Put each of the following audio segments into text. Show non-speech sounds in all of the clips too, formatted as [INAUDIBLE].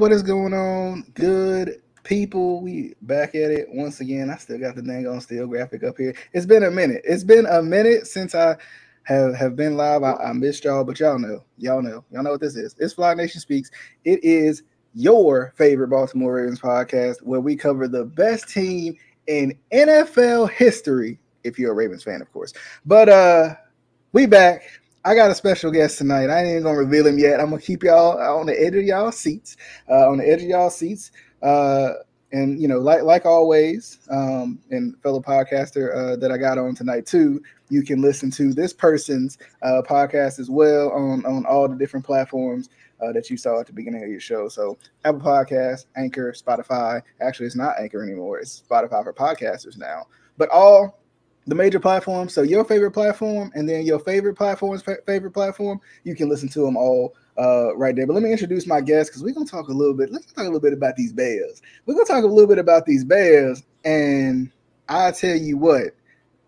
What is going on? Good people, we back at it once again. I still got the dang on still graphic up here. It's been a minute. It's been a minute since I have have been live. I, I missed y'all, but y'all know, y'all know, y'all know what this is. It's Flock Nation Speaks. It is your favorite Baltimore Ravens podcast where we cover the best team in NFL history. If you're a Ravens fan, of course. But uh, we back. I got a special guest tonight. I ain't even gonna reveal him yet. I'm gonna keep y'all on the edge of y'all seats. Uh, on the edge of y'all seats. Uh, and you know, like like always, um, and fellow podcaster uh, that I got on tonight too, you can listen to this person's uh, podcast as well on on all the different platforms uh, that you saw at the beginning of your show. So Apple Podcast, Anchor, Spotify. Actually, it's not Anchor anymore; it's Spotify for podcasters now. But all the major platforms. So your favorite platform, and then your favorite platform's favorite platform. You can listen to them all uh, right there. But let me introduce my guest because we're gonna talk a little bit. Let's talk a little bit about these Bears. We're gonna talk a little bit about these Bears, and I tell you what,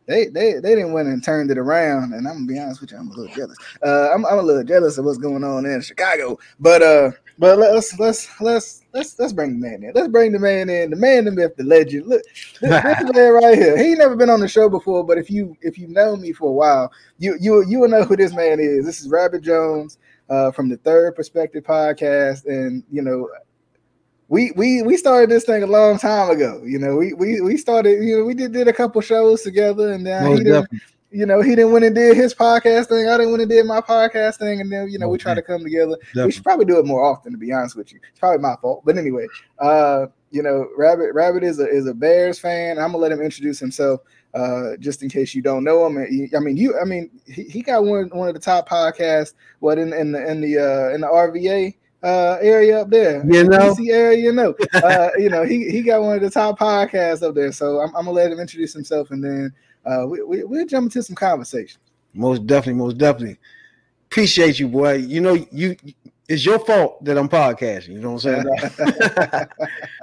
they they they didn't win and turned it around. And I'm gonna be honest with you, I'm a little jealous. Uh, I'm I'm a little jealous of what's going on in Chicago. But uh, but let's let's let's let's let's bring the man in. Let's bring the man in. The man, the myth, the legend. Look, this, this man [LAUGHS] right here. He never been on the show before, but if you if you know me for a while, you you you will know who this man is. This is Rabid Jones uh, from the Third Perspective podcast, and you know we we we started this thing a long time ago. You know, we we we started. You know, we did did a couple shows together, and then he didn't. You know, he didn't went and did his podcast thing. I didn't went and did my podcast thing, and then you know we try to come together. Definitely. We should probably do it more often, to be honest with you. It's probably my fault, but anyway, uh, you know, Rabid Rabid is a is a Bears fan. I'm gonna let him introduce himself, uh, just in case you don't know him. I mean, you, I mean, he, he got one one of the top podcasts. What in in the in the uh, in the RVA uh, area up there, you know, DC area, you know, uh, you know, he he got one of the top podcasts up there. So I'm, I'm gonna let him introduce himself, and then uh, we, we we'll jump into some conversation. Most definitely, most definitely. Appreciate you, boy. You know, you it's your fault that I'm podcasting. You know what I'm saying?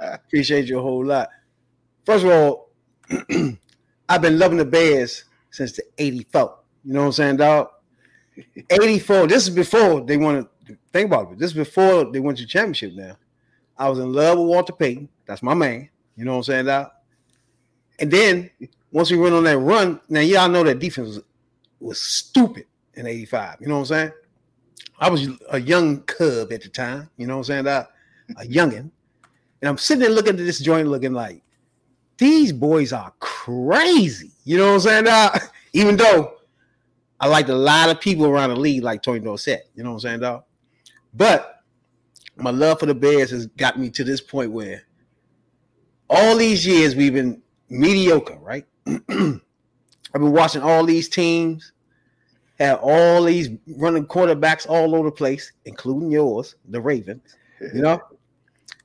[LAUGHS] Appreciate you a whole lot. First of all, [CLEARS THROAT] I've been loving the Bears since the 84. You know what I'm saying, dog? [LAUGHS] 84. This is before they wanted think about it. This is before they went to championship now. I was in love with Walter Payton. That's my man. You know what I'm saying? That. And then once we went on that run, now y'all know that defense was, was stupid in 85. You know what I'm saying? I was a young cub at the time, you know what I'm saying? That a youngin'. And I'm sitting there looking at this joint looking like these boys are crazy. You know what I'm saying? That [LAUGHS] even though I liked a lot of people around the league like Tony Dorsett, you know what I'm saying, dog? But my love for the Bears has got me to this point where all these years we've been mediocre, right? [CLEARS THROAT] I've been watching all these teams have all these running quarterbacks all over the place, including yours, the Ravens. You know,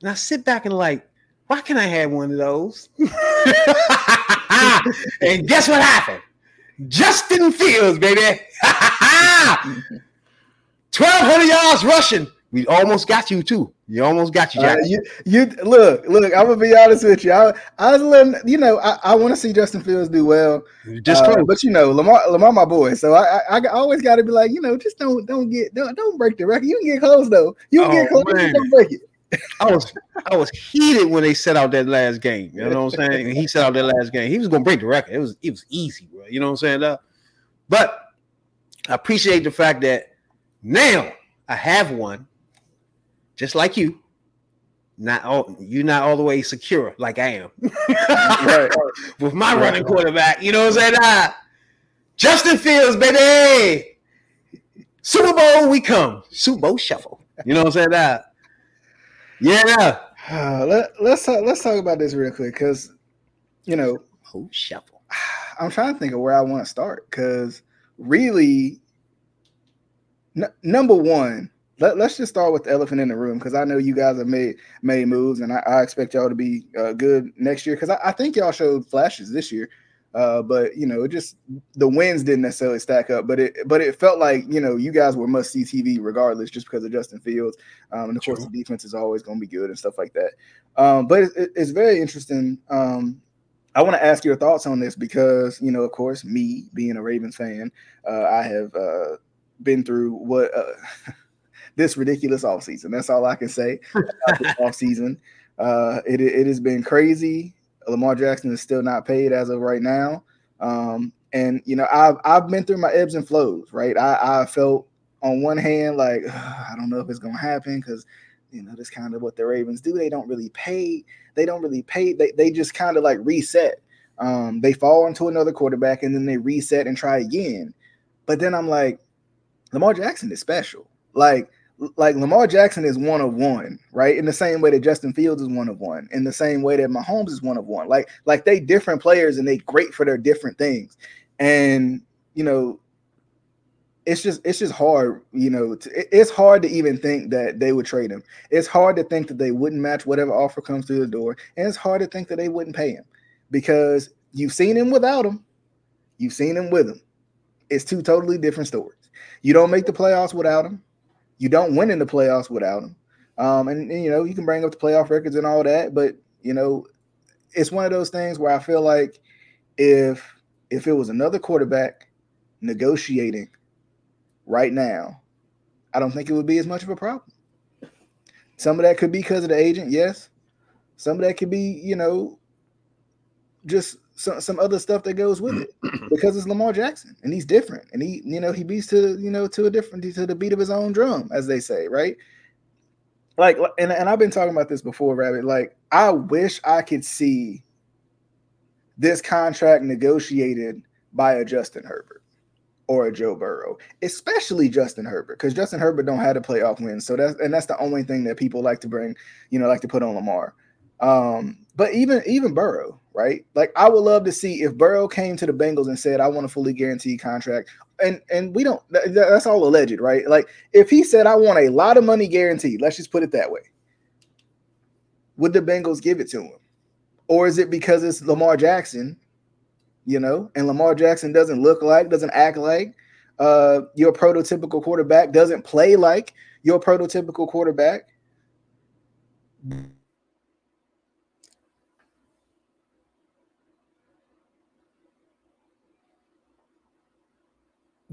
and I sit back and like, why can't I have one of those? [LAUGHS] and guess what happened? Justin Fields, baby. [LAUGHS] [LAUGHS] 1,200 yards rushing. We almost got you too. You almost got you, Jack. Uh, you, you look, look. I'm gonna be honest with you. I, I was letting you know. I, I want to see Justin Fields do well. Just uh, but you know, Lamar, Lamar, my boy. So I, I, I always got to be like, you know, just don't, don't get, don't, don't break the record. You can get close though. You can oh, get close. Don't break it. I was, I was heated when they set out that last game. You know what I'm [LAUGHS] saying? And he set out that last game. He was gonna break the record. It was, it was easy, bro. You know what I'm saying? Uh, but I appreciate the fact that now I have one, just like you. Not all you not all the way secure like I am. right. [LAUGHS] With my right. running quarterback, you know what I'm saying? Ah, Justin Fields, baby. Super Bowl, we come. Super Bowl shuffle. You know what I'm saying? Ah, yeah. Uh, [SIGHS] let, let's talk, let's talk about this real quick because you know, oh shuffle. [SIGHS] I'm trying to think of where I want to start because really N- number one, let, us just start with the elephant in the room because I know you guys have made made moves, and I, I expect y'all to be uh, good next year because I, I, think y'all showed flashes this year. Uh, but you know, it just the wins didn't necessarily stack up, but it but it felt like you know you guys were must see TV regardless, just because of Justin Fields, um, and of True. course the defense is always going to be good and stuff like that. Um, but it, it's very interesting. Um, I want to ask your thoughts on this because you know, of course, me being a Ravens fan, uh, I have uh, been through what uh, [LAUGHS] this ridiculous offseason. That's all I can say about this [LAUGHS] offseason. Uh, it, it has been crazy. Lamar Jackson is still not paid as of right now. Um, and you know, I've I've been through my ebbs and flows, right? I, I felt on one hand like I don't know if it's gonna happen because you know that's kind of what the Ravens do. They don't really pay. They don't really pay. They they just kind of like reset. Um, they fall into another quarterback and then they reset and try again. But then I'm like, Lamar Jackson is special. Like like Lamar Jackson is one of one, right? In the same way that Justin Fields is one of one, in the same way that Mahomes is one of one. Like like they different players and they great for their different things. And you know, it's just it's just hard, you know, to, it's hard to even think that they would trade him. It's hard to think that they wouldn't match whatever offer comes through the door, and it's hard to think that they wouldn't pay him because you've seen him without him, you've seen him with him. It's two totally different stories. You don't make the playoffs without him you don't win in the playoffs without him. Um, and, and, you know, you can bring up the playoff records and all that, but you know, it's one of those things where I feel like if if it was another quarterback negotiating right now, I don't think it would be as much of a problem. Some of that could be because of the agent, yes. Some of that could be, you know, just some, some other stuff that goes with it [CLEARS THROAT] because it's Lamar Jackson and he's different and he you know he beats to you know to a different to the beat of his own drum as they say right? Like and, and I've been talking about this before Rabid. Like I wish I could see this contract negotiated by a Justin Herbert or a Joe Burrow especially Justin Herbert because Justin Herbert don't have a playoff win so that's and that's the only thing that people like to bring you know like to put on Lamar. Um but even even Burrow right? Like I would love to see if Burrow came to the Bengals and said, "I want a fully guaranteed contract," and and we don't. that's all alleged, right? Like if he said, "I want a lot of money guaranteed," let's just put it that way. Would the Bengals give it to him, or is it because it's Lamar Jackson? You know, and Lamar Jackson doesn't look like, doesn't act like uh, your prototypical quarterback, doesn't play like your prototypical quarterback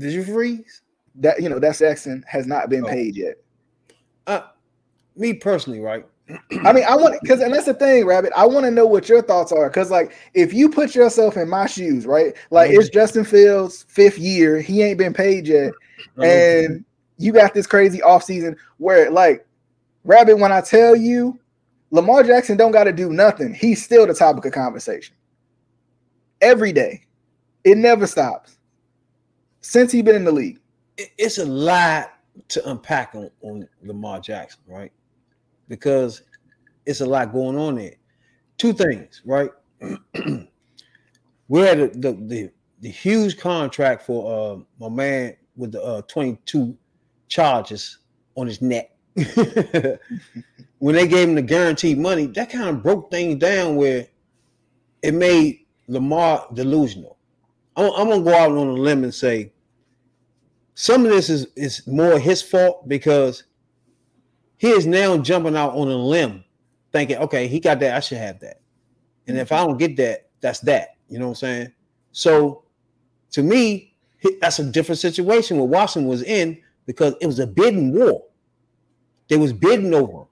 Did you freeze? That you know that Jackson has not been oh. paid yet. Uh, me personally, right? I mean, I want because and that's the thing, Rabid. I want to know what your thoughts are because, like, if you put yourself in my shoes, right? Like, it's Justin Fields' fifth year. He ain't been paid yet, and you got this crazy offseason where, like, Rabid, when I tell you, Lamar Jackson don't got to do nothing. He's still the topic of conversation every day. It never stops since he's been in the league. It's a lot to unpack on, on Lamar Jackson, right? Because it's a lot going on there. Two things, right? we had the, the, the the huge contract for uh, my man with the uh, 22 charges on his neck. [LAUGHS] when they gave him the guaranteed money, that kind of broke things down where it made Lamar delusional. I'm, I'm, gonna go out on a limb and say some of this is is more his fault because he is now jumping out on a limb, thinking, okay, he got that, I should have that, and if I mm-hmm. don't get that, that's that. You know what I'm saying? So, to me, that's a different situation what Washington was in because it was a bidding war. They was bidding over him.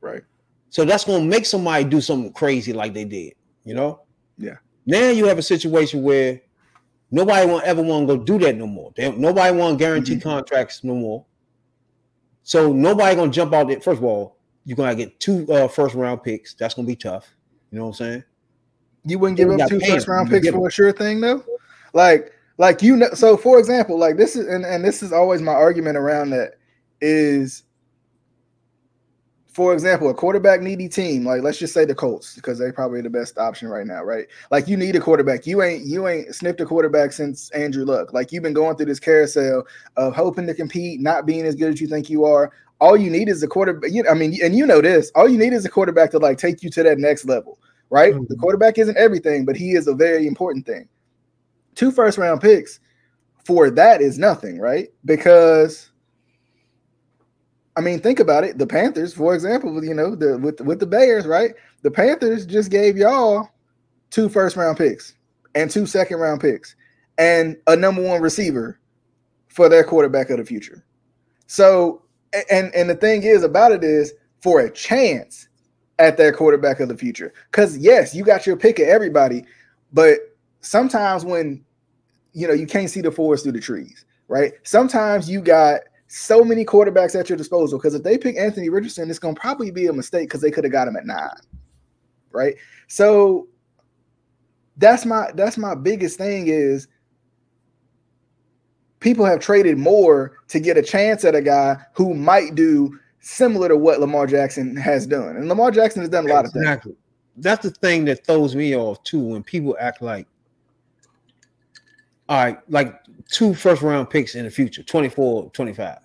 Right. So that's gonna make somebody do something crazy like they did. You know? Yeah. Now you have a situation where Nobody won't ever want to go do that no more. They, nobody want guarantee mm-hmm. contracts no more. So nobody gonna jump out there. First of all, you're gonna get two uh, first round picks. That's gonna be tough. You know what I'm saying? You wouldn't give up two first round picks for a sure thing though. Like, like you know. So for example, like this is and, and this is always my argument around that is for example, a quarterback needy team, like let's just say the Colts, because they're probably the best option right now, right? Like you need a quarterback. You ain't you ain't sniffed a quarterback since Andrew Luck. Like you've been going through this carousel of hoping to compete, not being as good as you think you are. All you need is a quarterback. You, I mean, and you know this. All you need is a quarterback to like take you to that next level, right? Mm-hmm. The quarterback isn't everything, but he is a very important thing. Two first round picks for that is nothing, right? Because I mean, think about it. The Panthers, for example, you know, the with with the Bears, right? The Panthers just gave y'all two first round picks and two second round picks and a number one receiver for their quarterback of the future. So and and the thing is about it is for a chance at that quarterback of the future. Because yes, you got your pick of everybody, but sometimes when you know you can't see the forest through the trees, right? Sometimes you got so many quarterbacks at your disposal. Because if they pick Anthony Richardson, it's gonna probably be a mistake because they could have got him at nine, right? So that's my that's my biggest thing is people have traded more to get a chance at a guy who might do similar to what Lamar Jackson has done. And Lamar Jackson has done a lot exactly. of things. That's the thing that throws me off too when people act like all right, like two first round picks in the future, 24, 25.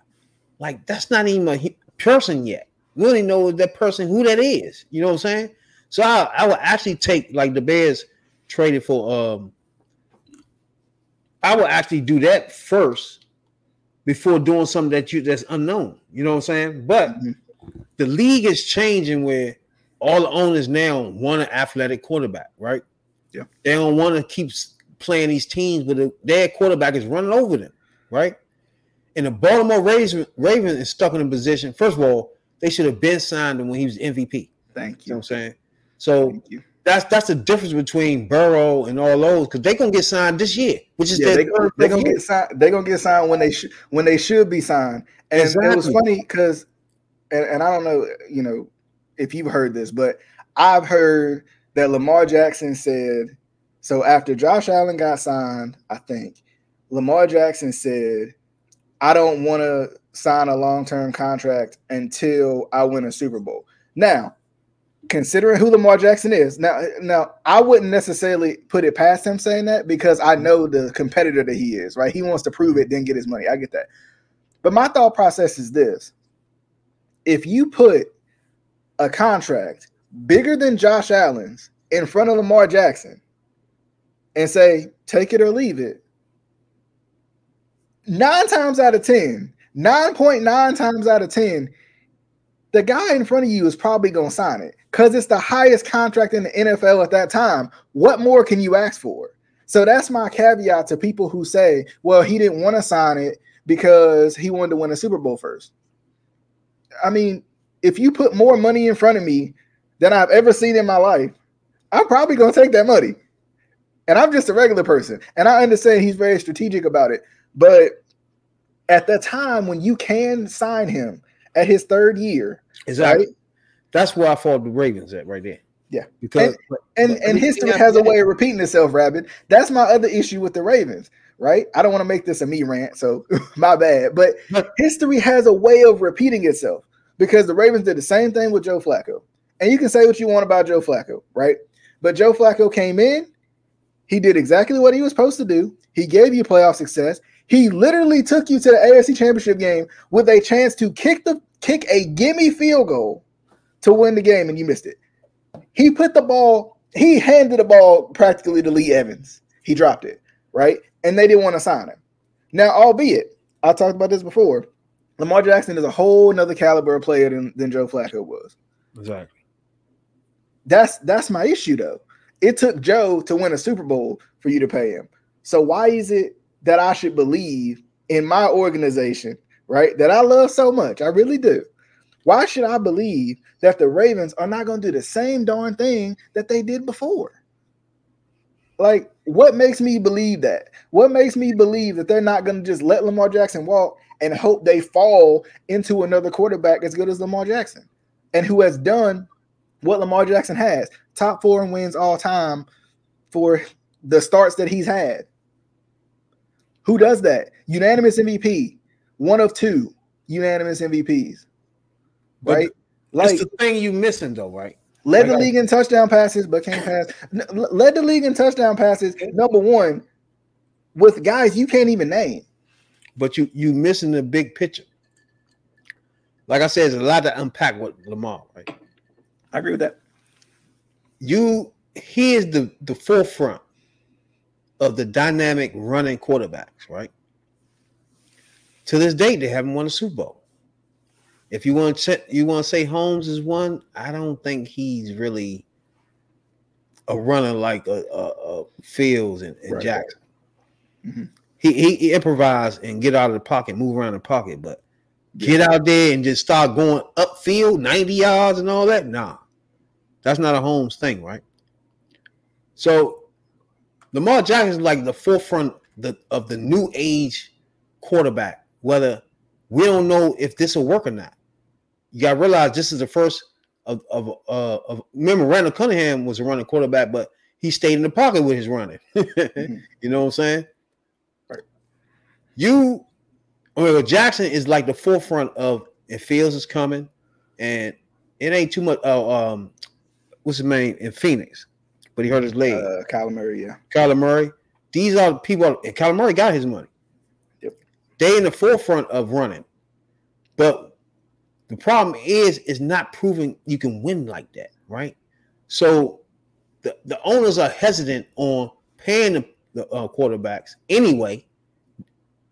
Like that's not even a person yet. We don't even know that person who that is. You know what I'm saying? So I, I would actually take like the Bears traded for um I would actually do that first before doing something that you that's unknown. You know what I'm saying? But mm-hmm. the league is changing where all the owners now want an athletic quarterback, right? Yeah. They don't want to keep playing these teams, but their quarterback is running over them, right? And the Baltimore Ravens, Ravens is stuck in a position. First of all, they should have been signed him when he was MVP. Thank you. you know I'm saying? So that's that's the difference between Burrow and all those because they're gonna get signed this year, which is yeah, they, are gonna get signed. They're gonna get signed when they should when they should be signed. And exactly. it was funny because, and, and I don't know, you know, if you've heard this, but I've heard that Lamar Jackson said so after Josh Allen got signed, I think Lamar Jackson said, I don't want to sign a long term contract until I win a Super Bowl. Now, considering who Lamar Jackson is, now, now I wouldn't necessarily put it past him saying that because I know the competitor that he is, right? He wants to prove it, then get his money. I get that. But my thought process is this if you put a contract bigger than Josh Allen's in front of Lamar Jackson, and say, take it or leave it, nine times out of 10, 9.9 times out of 10, the guy in front of you is probably going to sign it because it's the highest contract in the NFL at that time. What more can you ask for? So that's my caveat to people who say, well, he didn't want to sign it because he wanted to win a Super Bowl first. I mean, if you put more money in front of me than I've ever seen in my life, I'm probably going to take that money. And I'm just a regular person. And I understand he's very strategic about it. But at the time when you can sign him at his third year, exactly. Right? That's where I fought the Ravens at right there. Yeah, because and and, and history has a way of repeating itself, Rabid. That's my other issue with the Ravens, right? I don't want to make this a me rant, so [LAUGHS] my bad. But history has a way of repeating itself because the Ravens did the same thing with Joe Flacco, and you can say what you want about Joe Flacco, right? But Joe Flacco came in, he did exactly what he was supposed to do. He gave you playoff success. He literally took you to the AFC Championship game with a chance to kick the kick a gimme field goal to win the game, and you missed it. He put the ball. He handed the ball practically to Lee Evans. He dropped it right, and they didn't want to sign him. Now, albeit I talked about this before, Lamar Jackson is a whole nother caliber of player than, than Joe Flacco was. Exactly. That's that's my issue though. It took Joe to win a Super Bowl for you to pay him. So why is it that I should believe in my organization, right? That I love so much. I really do. Why should I believe that the Ravens are not going to do the same darn thing that they did before? Like, what makes me believe that? What makes me believe that they're not going to just let Lamar Jackson walk and hope they fall into another quarterback as good as Lamar Jackson and who has done what Lamar Jackson has top four and wins all time for the starts that he's had. Who does that? Unanimous MVP, one of two unanimous MVPs. Right? But like the thing you're missing though, right? Led the league in touchdown passes, but can't pass. Led the league in touchdown passes. Number one, with guys you can't even name. But you you missing the big picture. Like I said, there's a lot to unpack with Lamar, right? I agree with that. You he is the the forefront of the dynamic running quarterbacks, right? To this date, they haven't won a Super Bowl. If you want to you want to say Holmes is one, I don't think he's really a runner like a, a, a Fields and, and right. Jackson. Mm-hmm. He, he, he improvise and get out of the pocket, move around the pocket, but get out there and just start going upfield 90 yards and all that. Nah, that's not a Holmes thing, right? So Lamar Jackson is like the forefront the, of the new age quarterback, whether we don't know if this will work or not. You got to realize this is the first of of uh of remember Randall Cunningham was a running quarterback, but he stayed in the pocket with his running. [LAUGHS] mm-hmm. You know what I'm saying? Right. You well, Jackson is like the forefront of if Fields is coming, and it ain't too much. Oh, um, what's his name in Phoenix? But he hurt his leg. Uh, Kyler Murray, yeah. Kyler Murray. These are the people, and Kyler Murray got his money. Yep. They in the forefront of running, but the problem is, is not proving you can win like that, right? So the, the owners are hesitant on paying the, the uh, quarterbacks anyway.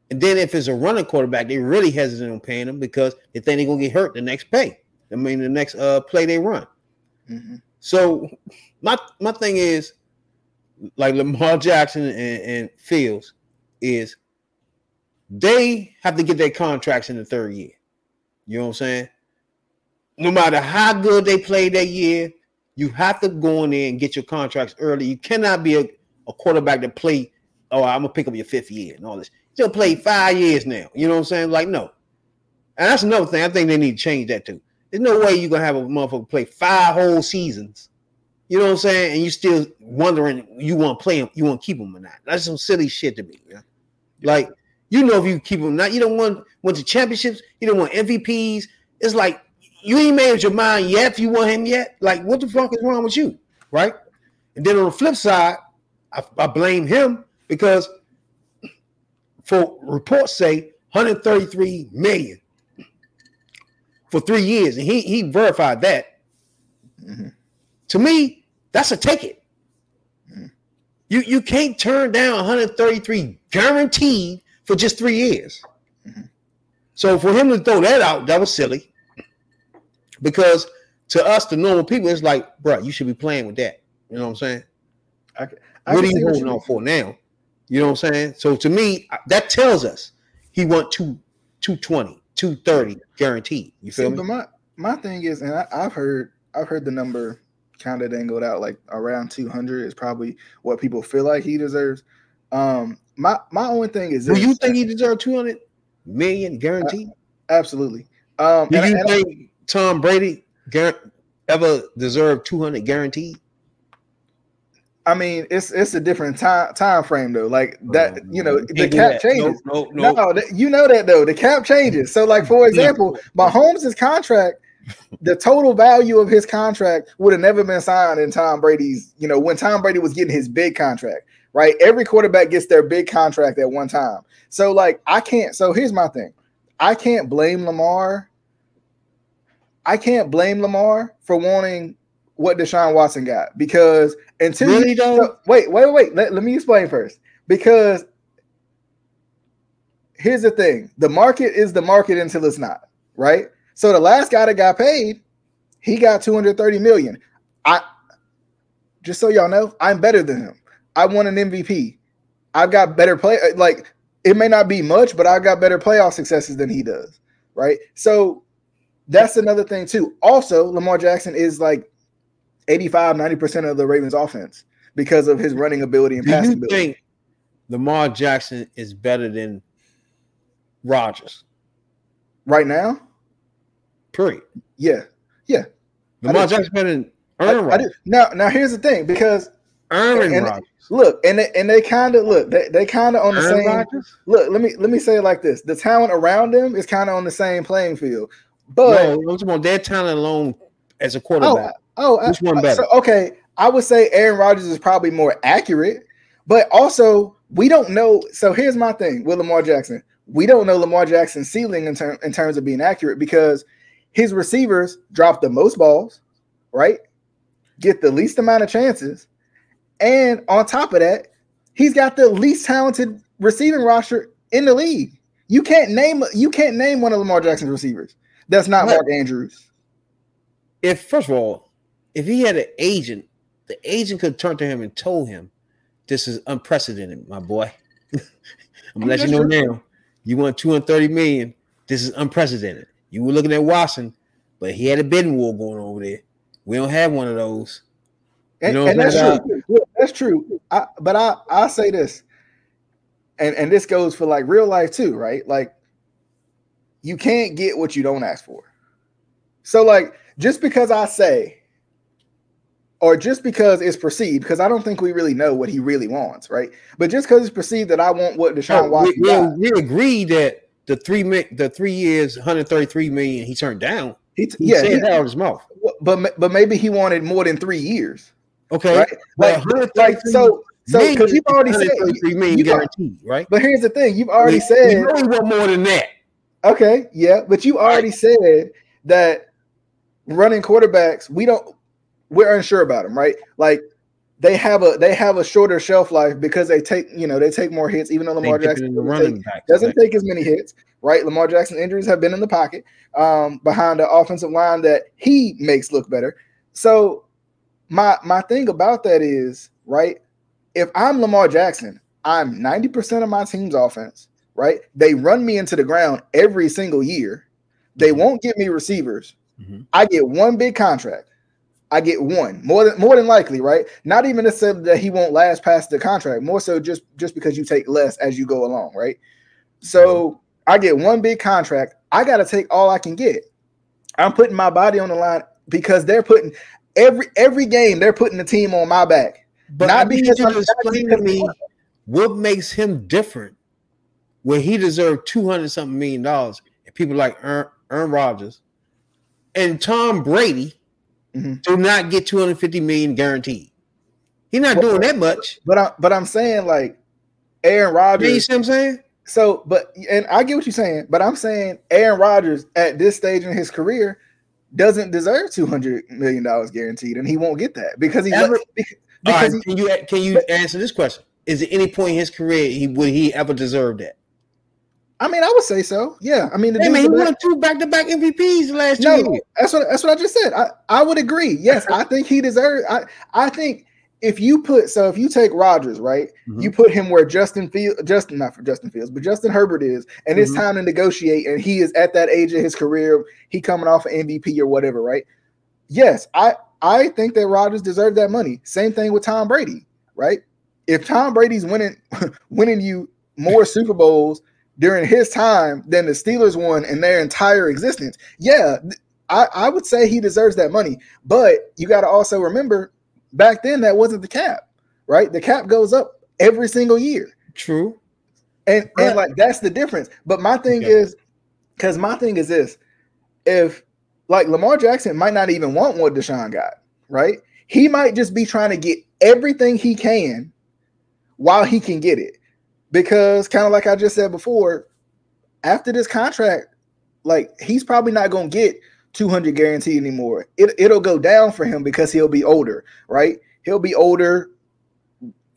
And then if it's a running quarterback, they're really hesitant on paying them because they think they're gonna get hurt the next pay. I mean, the next uh, play they run. Mm-hmm. So my my thing is, like Lamar Jackson and, and Fields, is they have to get their contracts in the third year. You know what I'm saying? No matter how good they play that year, you have to go in there and get your contracts early. You cannot be a, a quarterback that play, oh, I'm gonna pick up your fifth year and all this. You'll play five years now. You know what I'm saying? Like, no. And that's another thing. I think they need to change that too. There's no way you're gonna have a motherfucker play five whole seasons. You know what I'm saying? And you're still wondering you want to play him, you want to keep him or not. That's some silly shit to me. Yeah? Like you know, if you keep him, not you don't want want the championships, you don't want MVPs. It's like you ain't made up your mind yet if you want him yet. Like, what the fuck is wrong with you? Right? And then on the flip side, I, I blame him because for reports say 133 million for three years, and he he verified that. Mm-hmm. To me, that's a ticket. Mm-hmm. You you can't turn down 133 guaranteed for just three years. Mm-hmm. So for him to throw that out, that was silly. Because to us, the normal people, it's like, bro, you should be playing with that. You know what I'm saying? I, I what are you holding on for now? You know what I'm saying? So to me, that tells us he want two, 220, 230 guaranteed. You feel See, me? But my my thing is, and I, I've heard I've heard the number kind of dangled out like around 200 is probably what people feel like he deserves. Um, my my only thing is, do you think he deserves 200 million guaranteed? Uh, absolutely. Um, do you and, think Tom Brady ever deserved 200 guaranteed? I mean, it's it's a different time time frame though. Like that, oh, you know, the cap changes. No, no, no. no, you know that though. The cap changes. So, like for example, Mahomes' contract, the total value of his contract would have never been signed in Tom Brady's. You know, when Tom Brady was getting his big contract, right? Every quarterback gets their big contract at one time. So, like, I can't. So here's my thing. I can't blame Lamar. I can't blame Lamar for wanting what Deshaun Watson got because until really you, so, wait, wait, wait. Let, let me explain first. Because here's the thing: the market is the market until it's not, right? So the last guy that got paid, he got 230 million. I just so y'all know, I'm better than him. I won an MVP. I've got better play. Uh, like it may not be much, but I've got better playoff successes than he does. Right. So that's another thing too. Also, Lamar Jackson is like 85, 90% of the Ravens offense because of his running ability and Do passing you ability. think Lamar Jackson is better than Rodgers? Right now? Period. Yeah. Yeah. Lamar Jackson better than Aaron Rodgers. Now, now here's the thing because Aaron and, Rodgers. Look, and they, and they kind of look. They, they kind of on the Aaron same. Rodgers? Look, let me let me say it like this: the talent around them is kind of on the same playing field. But no, about their talent alone as a quarterback. Oh, Oh, uh, which one uh, better? So, okay, I would say Aaron Rodgers is probably more accurate, but also we don't know. So here's my thing with Lamar Jackson: we don't know Lamar Jackson's ceiling in, ter- in terms of being accurate because his receivers drop the most balls, right? Get the least amount of chances, and on top of that, he's got the least talented receiving roster in the league. You can't name you can't name one of Lamar Jackson's receivers. That's not Mark Andrews. If first of all, if he had an agent, the agent could turn to him and told him, "This is unprecedented, my boy. [LAUGHS] I'm gonna let you know now. You want 230 million This is unprecedented. You were looking at Watson, but he had a bidding war going over there. We don't have one of those. And, you know and that's true. That's true. I, but I I say this, and and this goes for like real life too, right? Like you can't get what you don't ask for. So like just because I say, or just because it's perceived, because I don't think we really know what he really wants, right? But just because it's perceived that I want what Deshaun no, Watson, we, got, we, agree that the three the three years, 133 million he turned down. He, t- he yeah, said he, that out of his mouth. But but maybe he wanted more than three years. Okay, right? like, like so. So because you've already said three million guaranteed, right? But here's the thing: you've already said you know want more than that. Okay, yeah, but you already right. said that running quarterbacks, we don't, we're unsure about them, right? Like they have a they have a shorter shelf life because they take you know they take more hits, even though Lamar Jackson doesn't, take, doesn't take as many hits, right? Lamar Jackson injuries have been in the pocket um, behind the offensive line that he makes look better. So my my thing about that is right. If I'm Lamar Jackson, I'm 90% of my team's offense, right? They run me into the ground every single year. They mm-hmm. won't give me receivers. Mm-hmm. I get one big contract. I get one more than more than likely, right? Not even necessarily that he won't last past the contract, more so just just because you take less as you go along, right? So. I get one big contract. I got to take all I can get. I'm putting my body on the line because they're putting every every game they're putting the team on my back. But not I because you explain to me what makes him different when he deserved 200 something million dollars and people like Aaron, Aaron Rodgers and Tom Brady mm-hmm. do not get 250 million guaranteed. He's not but, doing that much. But I but I'm saying like Aaron Rodgers. You see what I'm saying? So, but and I get what you're saying, but I'm saying Aaron Rodgers at this stage in his career doesn't deserve 200 million dollars guaranteed, and he won't get that because he's ever. Because, right, he, can you can you but, answer this question? Is there any point in his career he would he ever deserve that? I mean, I would say so. Yeah. I mean, the hey, man, he won two back-to-back MVPs last no, year. That's what that's what I just said. I, I would agree. Yes, I think he deserves. I I think if you put so if you take Rodgers, right, mm-hmm. you put him where Justin Field, Justin not for Justin Fields, but Justin Herbert is, and mm-hmm. it's time to negotiate, and he is at that age of his career, he coming off an MVP or whatever, right? Yes, I I think that Rodgers deserved that money. Same thing with Tom Brady, right? If Tom Brady's winning [LAUGHS] winning you more Super Bowls during his time than the Steelers won in their entire existence. Yeah, I, I would say he deserves that money. But you got to also remember back then that wasn't the cap, right? The cap goes up every single year. True. And and like that's the difference. But my thing okay. is because my thing is this if like Lamar Jackson might not even want what Deshaun got, right? He might just be trying to get everything he can while he can get it because kind of like I just said before, after this contract, like he's probably not going to get 200 guaranteed anymore. It, it'll go down for him because he'll be older, right? He'll be older.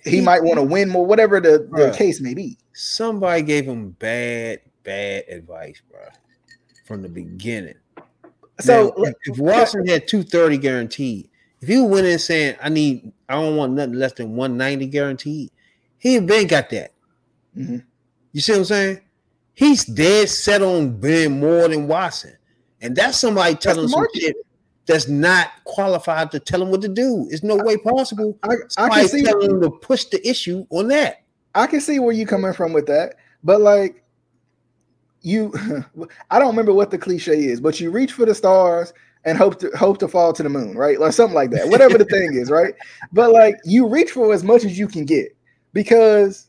He, he might want to win more, whatever the, the case may be. Somebody gave him bad, bad advice, bro, from the beginning. So now, if, Watson had 230 guaranteed, if he went in saying, I need, I don't want nothing less than 190 guaranteed, he been got that. Mm-hmm. You see what I'm saying? He's dead set on being more than Watson. And that's somebody telling that's some shit that's not qualified to tell him what to do. It's no way possible. I, I can see telling him to push the issue on that. I can see where you're coming from with that, but like you, [LAUGHS] I don't remember what the cliche is, but you reach for the stars and hope to hope to fall to the moon, right? Like something like that. Whatever the thing is, right? But like you reach for as much as you can get because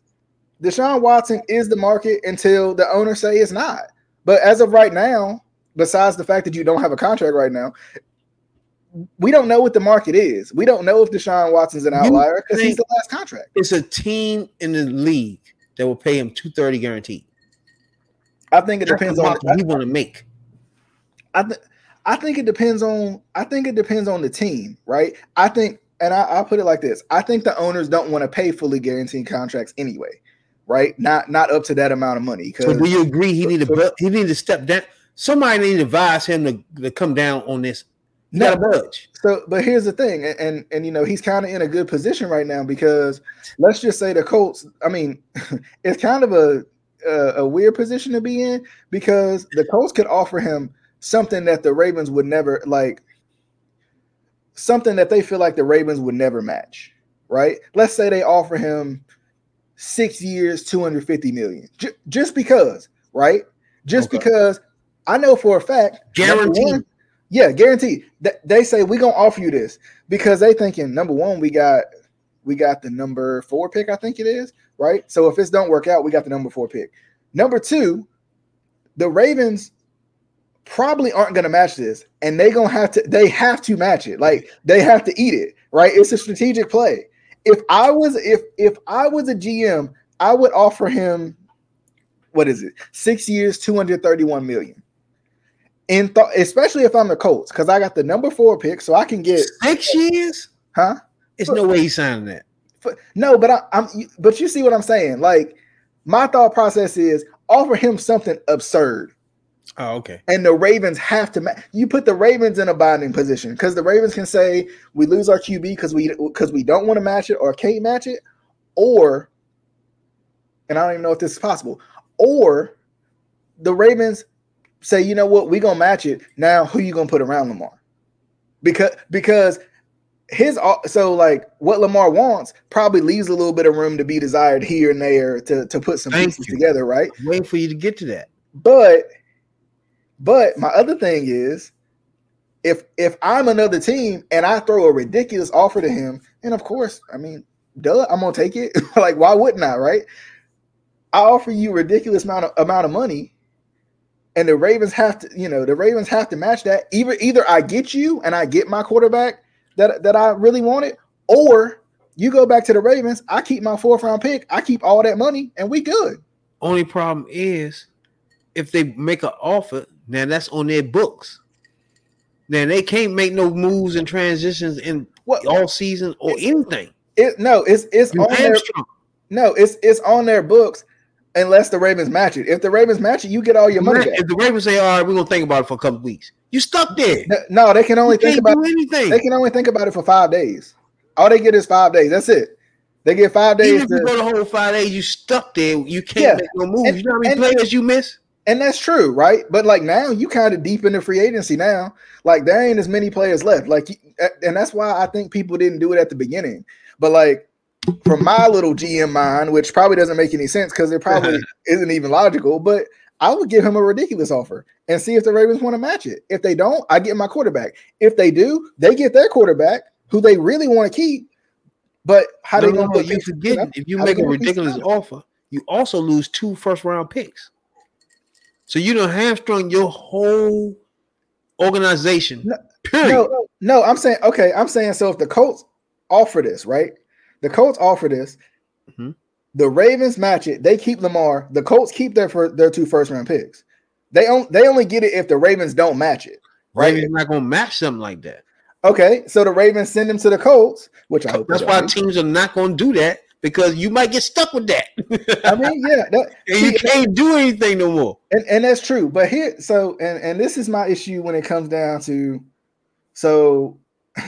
Deshaun Watson is the market until the owners say it's not. But as of right now, besides the fact that you don't have a contract right now, we don't know what the market is. We don't know if Deshaun Watson's an outlier because he's the last contract. It's a team in the league that will pay him two thirty guaranteed. I think it depends on what he want to make. I think I think it depends on I think it depends on the team, right? I think, and I, will put it like this: I think the owners don't want to pay fully guaranteed contracts anyway right? Not not up to that amount of money. So do you agree he need to he need to step down? Somebody need to advise him to, to come down on this. He no, budge. So, but here's the thing, and and, and you know he's kind of in a good position right now because let's just say the Colts. I mean, [LAUGHS] it's kind of a a, a weird position to be in because the Colts could offer him something that the Ravens would never like something that they feel like the Ravens would never match, right? Let's say they offer him six years, 250 million, J- just because, right? Just okay. because I know for a fact, guaranteed. Yeah, guaranteed. Th- they say we're gonna offer you this because they thinking number one, we got we got the number four pick, I think it is, right? So if this don't work out, we got the number four pick. Number two, the Ravens probably aren't going to match this and they going to have to they have to match it like they have to eat it right it's a strategic play if i was if if i was a gm i would offer him what is it? Six years 231 million. In th- especially if i'm the colts because i got the number four pick so i can get six years? Huh? There's no way he's signing that. No but I, i'm but you see what i'm saying. Like my thought process is offer him something absurd Oh, okay. And the Ravens have to. Ma- you put the Ravens in a binding position because the Ravens can say we lose our QB because we because we don't want to match it or can't match it, or and I don't even know if this is possible, or the Ravens say, you know what, we gonna match it. Now, who you gonna put around Lamar? Because because his so like what Lamar wants probably leaves a little bit of room to be desired here and there to to put some Thank pieces you. together, right? waiting for you to get to that, but but my other thing is, if if I'm another team and I throw a ridiculous offer to him, and of course, I mean, duh, I'm gonna take it. [LAUGHS] like, why wouldn't I? Right? I offer you ridiculous amount of amount of money, and the Ravens have to, you know, the Ravens have to match that. Either either I get you and I get my quarterback that that I really wanted, or you go back to the Ravens. I keep my fourth round pick. I keep all that money, and we good. Only problem is if they make an offer, now that's on their books. Now they can't make no moves and transitions in what all season or anything. It no, it's it's you on their, no, it's it's on their books unless the Ravens match it. If the Ravens match it, you get all your money. Back. If the Ravens say, "All right, we're gonna think about it for a couple weeks," you stuck there. No, they can only you think about anything. They can only think about it for five days. All they get is five days. That's it. They get five days. Even if to, you go the whole five days, you stuck there. You can't yeah. make no moves. And, you know how many and, players you miss? And that's true, right? But like now, you kind of deep into free agency now. Like there ain't as many players left. Like, and that's why I think people didn't do it at the beginning. But like from my little GM mind, which probably doesn't make any sense because it probably [LAUGHS] isn't even logical. But I would give him a ridiculous offer and see if the Ravens want to match it. If they don't, I get my quarterback. If they do, they get their quarterback who they really want to keep. But how no, they no, to you forget if you make a ridiculous offer, you also lose two first round picks. So you don't hamstrung your whole organization. No, no, no, I'm saying okay. I'm saying so if the Colts offer this, right? The Colts offer this. Mm-hmm. The Ravens match it. They keep Lamar. The Colts keep their for their two first round picks. They only they only get it if the Ravens don't match it. Right? Ravens not gonna match something like that. Okay, so the Ravens send them to the Colts, which I hope that's why teams are not gonna do that because you might get stuck with that. I mean, yeah, that, [LAUGHS] and see, you can't do anything no more. And and that's true. But here, so and and this is my issue when it comes down to, so. [LAUGHS]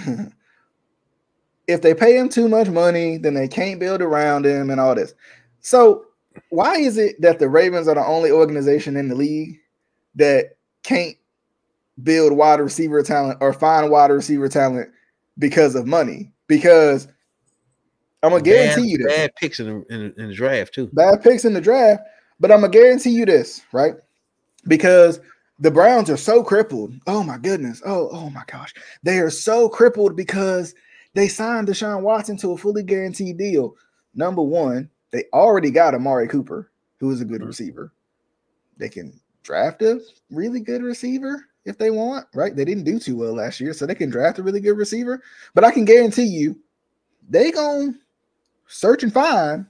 if they pay him too much money, then they can't build around him and all this. So, why is it that the Ravens are the only organization in the league that can't build wide receiver talent or find wide receiver talent because of money? Because I'm gonna guarantee bad, you this. Bad picks in the, in, in the draft too. Bad picks in the draft, but I'm gonna guarantee you this, right? Because the Browns are so crippled. Oh my goodness. Oh, oh my gosh. They are so crippled because they signed Deshaun Watson to a fully guaranteed deal. Number one, they already got Amari Cooper, who is a good mm-hmm. receiver. They can draft a really good receiver if they want, right? They didn't do too well last year, so they can draft a really good receiver. But I can guarantee you, they going search and find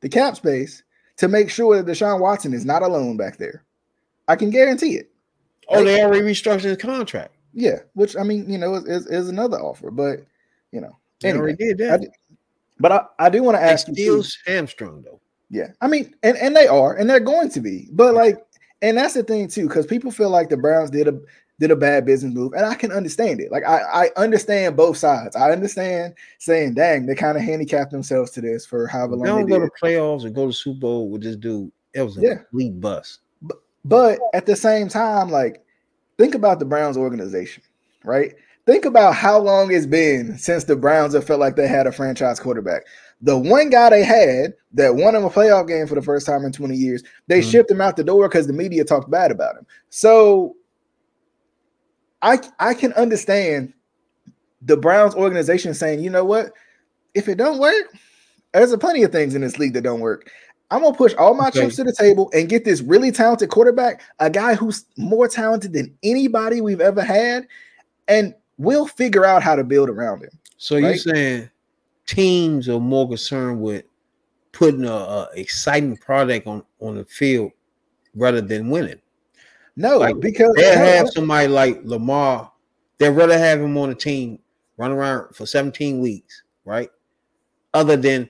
the cap space to make sure that Deshaun Watson is not alone back there. I can guarantee it. Oh, they already restructured his contract. Yeah, which I mean, you know, is, is, is another offer, but you know, they anyway, already did that. I, but I, I do want to ask they you. Still hamstrung though. Yeah, I mean, and and they are, and they're going to be, but like, and that's the thing too, because people feel like the Browns did a did a bad business move, and I can understand it. Like I, I understand both sides. I understand saying, "Dang, they kind of handicapped themselves to this for however long." They don't they go to playoffs or go to Super Bowl with this dude. it was a Yeah. complete bust. But at the same time, like, think about the Browns organization, right? Think about how long it's been since the Browns have felt like they had a franchise quarterback. The one guy they had that won them a playoff game for the first time in 20 years, they Mhm. shipped him out the door because the media talked bad about him. So I I can understand the Browns organization saying, you know what, if it don't work, there's a plenty of things in this league that don't work. I'm gonna push all my Okay. chips to the table and get this really talented quarterback, a guy who's more talented than anybody we've ever had, and we'll figure out how to build around him. So you're saying teams are more concerned with putting a, a exciting product on on the field rather than winning. No, Like, because They'll have somebody like Lamar. They'd rather have him on a team run around for 17 weeks, right? Other than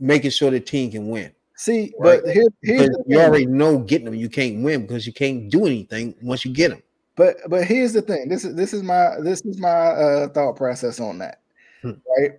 making sure the team can win. see, Right. but here, here's the you thing. already know getting them, you can't win because you can't do anything once you get them. But but here's the thing. This is this is my this is my uh, thought process on that. Hmm. Right.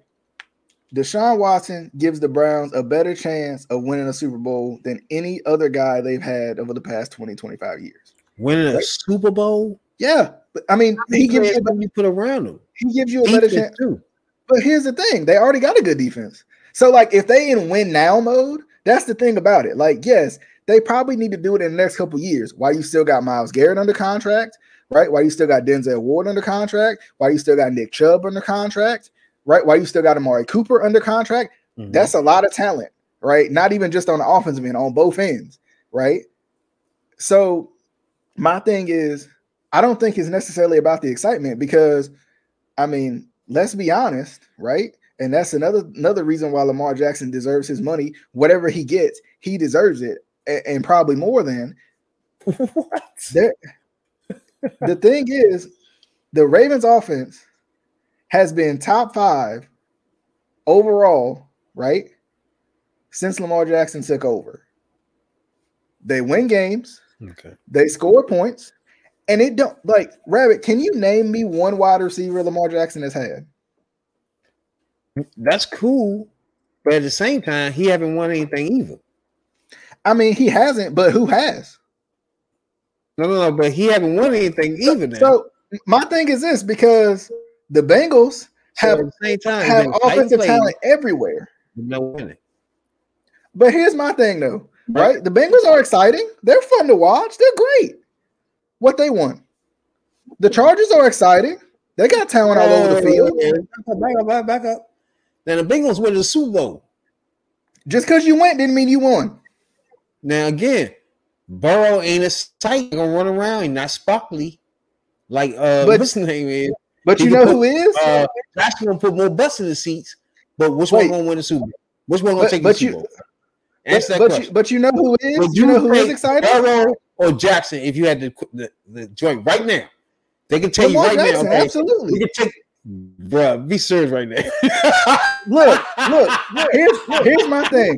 Deshaun Watson gives the Browns a better chance of winning a Super Bowl than any other guy they've had over the past 20, 25 years. Winning a Super Bowl, Yeah. But I mean, he gives you you put around them. he gives you a better chance. too. But here's the thing: they already got a good defense. So, like, if they in win now mode, that's the thing about it. Like, yes, they probably need to do it in the next couple years. Why you still got Myles Garrett under contract, right? Why you still got Denzel Ward under contract? Why you still got Nick Chubb under contract, right? Why you still got Amari Cooper under contract? Mhm. That's a lot of talent, right? Not even just on the offensive end, on both ends, right? So, my thing is, I don't think it's necessarily about the excitement because, I mean, let's be honest, right? And that's another another reason why Lamar Jackson deserves his money. Whatever he gets, he deserves it, a- and, probably more than. [LAUGHS] what? There, the thing is, the Ravens offense has been top five overall, right? Since Lamar Jackson took over. They win games, Okay. they score points, and it don't like Rabid. Can you name me one wide receiver Lamar Jackson has had? That's cool, but at the same time, he haven't won anything either. I mean, he hasn't, but who has? No, no, no, but he haven't won anything either. Now. So my thing is this because the Bengals So have at the same time, have it's been tight offensive talent everywhere. no winning. But here's my thing though, right? The Bengals are exciting. They're fun to watch. They're great. What they won. The Chargers are exciting. They got talent all over the field. Back up, back up, back up. Now the Bengals win the Super Bowl. Just because you went didn't mean you won. Now again, Burrow ain't a sight gonna run around. He's not sparkly like uh But- what's his name is. But He you know put, who is? Uh, that's gonna put more butts in the seats. But which Wait. one gonna win the Super Bowl? Which one gonna But- take the Super you- But, that but question. you, but you know who is? Would you know who is excited? Burrow or Jackson if you had the, the, the joint right now? They can tell Lamar you right Jackson, now. Okay, absolutely. we can take, bruh, be serious right now. [LAUGHS] Look, look. [LAUGHS] Here's here's my thing.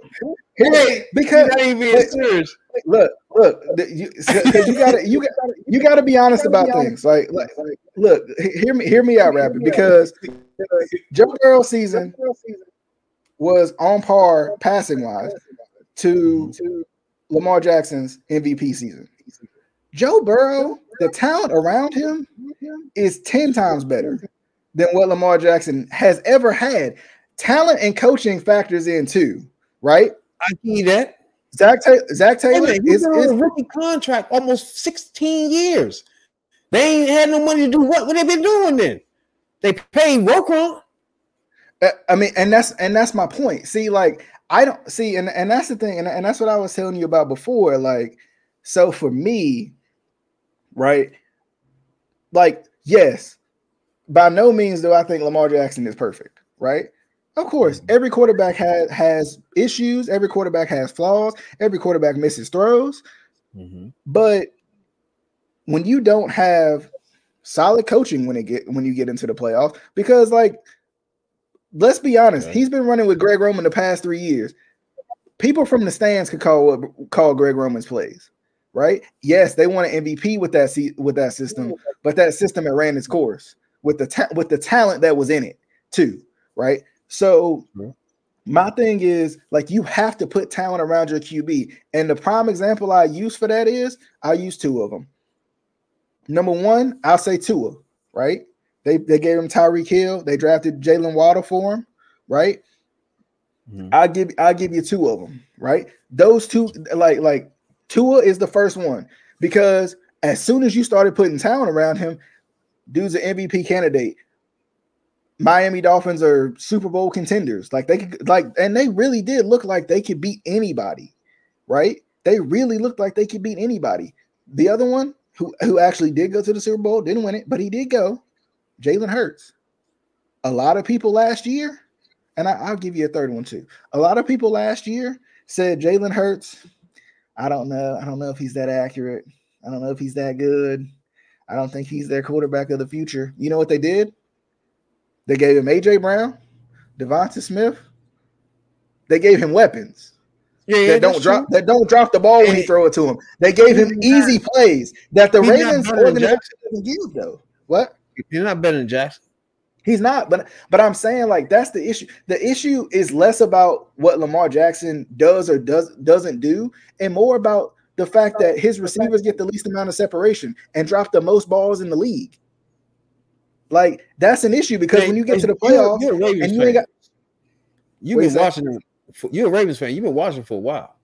Here- Wait, because You're not even being wait. serious. look, look, you, [LAUGHS] you gotta you got you got to be honest about things. Like, like, like, look, hear me, hear me out, Rabid, because Joe Burrow season was on par passing wise to to Lamar Jackson's MVP season. Joe Burrow, the talent around him is ten times better than what Lamar Jackson has ever had. Talent and coaching factors in too, right? I see that. Zach Ta- Zach Hey, Taylor man, he's is, on is a rookie contract almost 16 years. They ain't had no money to do what? What they been doing then? They paid Roquan. Uh, I mean, and that's and that's my point. See, like I don't see, and and that's the thing, and, and that's what I was telling you about before. Like, so for me, right? Like, yes, by no means do I think Lamar Jackson is perfect, right? Of course, mm-hmm. every quarterback has has issues. Every quarterback has flaws. Every quarterback misses throws. Mm-hmm. But when you don't have solid coaching when it get when you get into the playoffs, because like let's be honest, he's been running with Greg Roman the past three years. People from the stands could call what call Greg Roman's plays, right? Yes, they won an MVP with that with that system, but that system it ran its course with the ta- with the talent that was in it too, right? So. My thing is like you have to put talent around your QB. And the prime example I use for that is I use two of them. Number one, I'll say Tua, right? They they gave him Tyreek Hill. They drafted Jaylen Waddle for him, right? Mm-hmm. I'll give I'll give you two of them, right? Those two, like like Tua is the first one because as soon as you started putting talent around him, dude's an MVP candidate. Miami Dolphins are Super Bowl contenders. Like they could like and they really did look like they could beat anybody, right? They really looked like they could beat anybody. The other one who who actually did go to the Super Bowl, didn't win it, but he did go. Jalen Hurts. A lot of people last year, and I, will give you a third one too. A lot of people last year said Jalen Hurts. I don't know. I don't know if he's that accurate. I don't know if he's that good. I don't think he's their quarterback of the future. You know what they did? They gave him AJ Brown, Devonta Smith. They gave him weapons. Yeah, yeah that don't drop true. that don't drop the ball when you throw it to him. They gave him easy plays that the Ravens organization doesn't give though. What? He's not better than Jackson. He's not, but but I'm saying like that's the issue. The issue is less about what Lamar Jackson does or does doesn't do, and more about the fact that his receivers get the least amount of separation and drop the most balls in the league. Like that's an issue because when you get to the playoffs you're, you're and you ain't got you've been watching them. You're a Ravens fan. You've been watching for a while.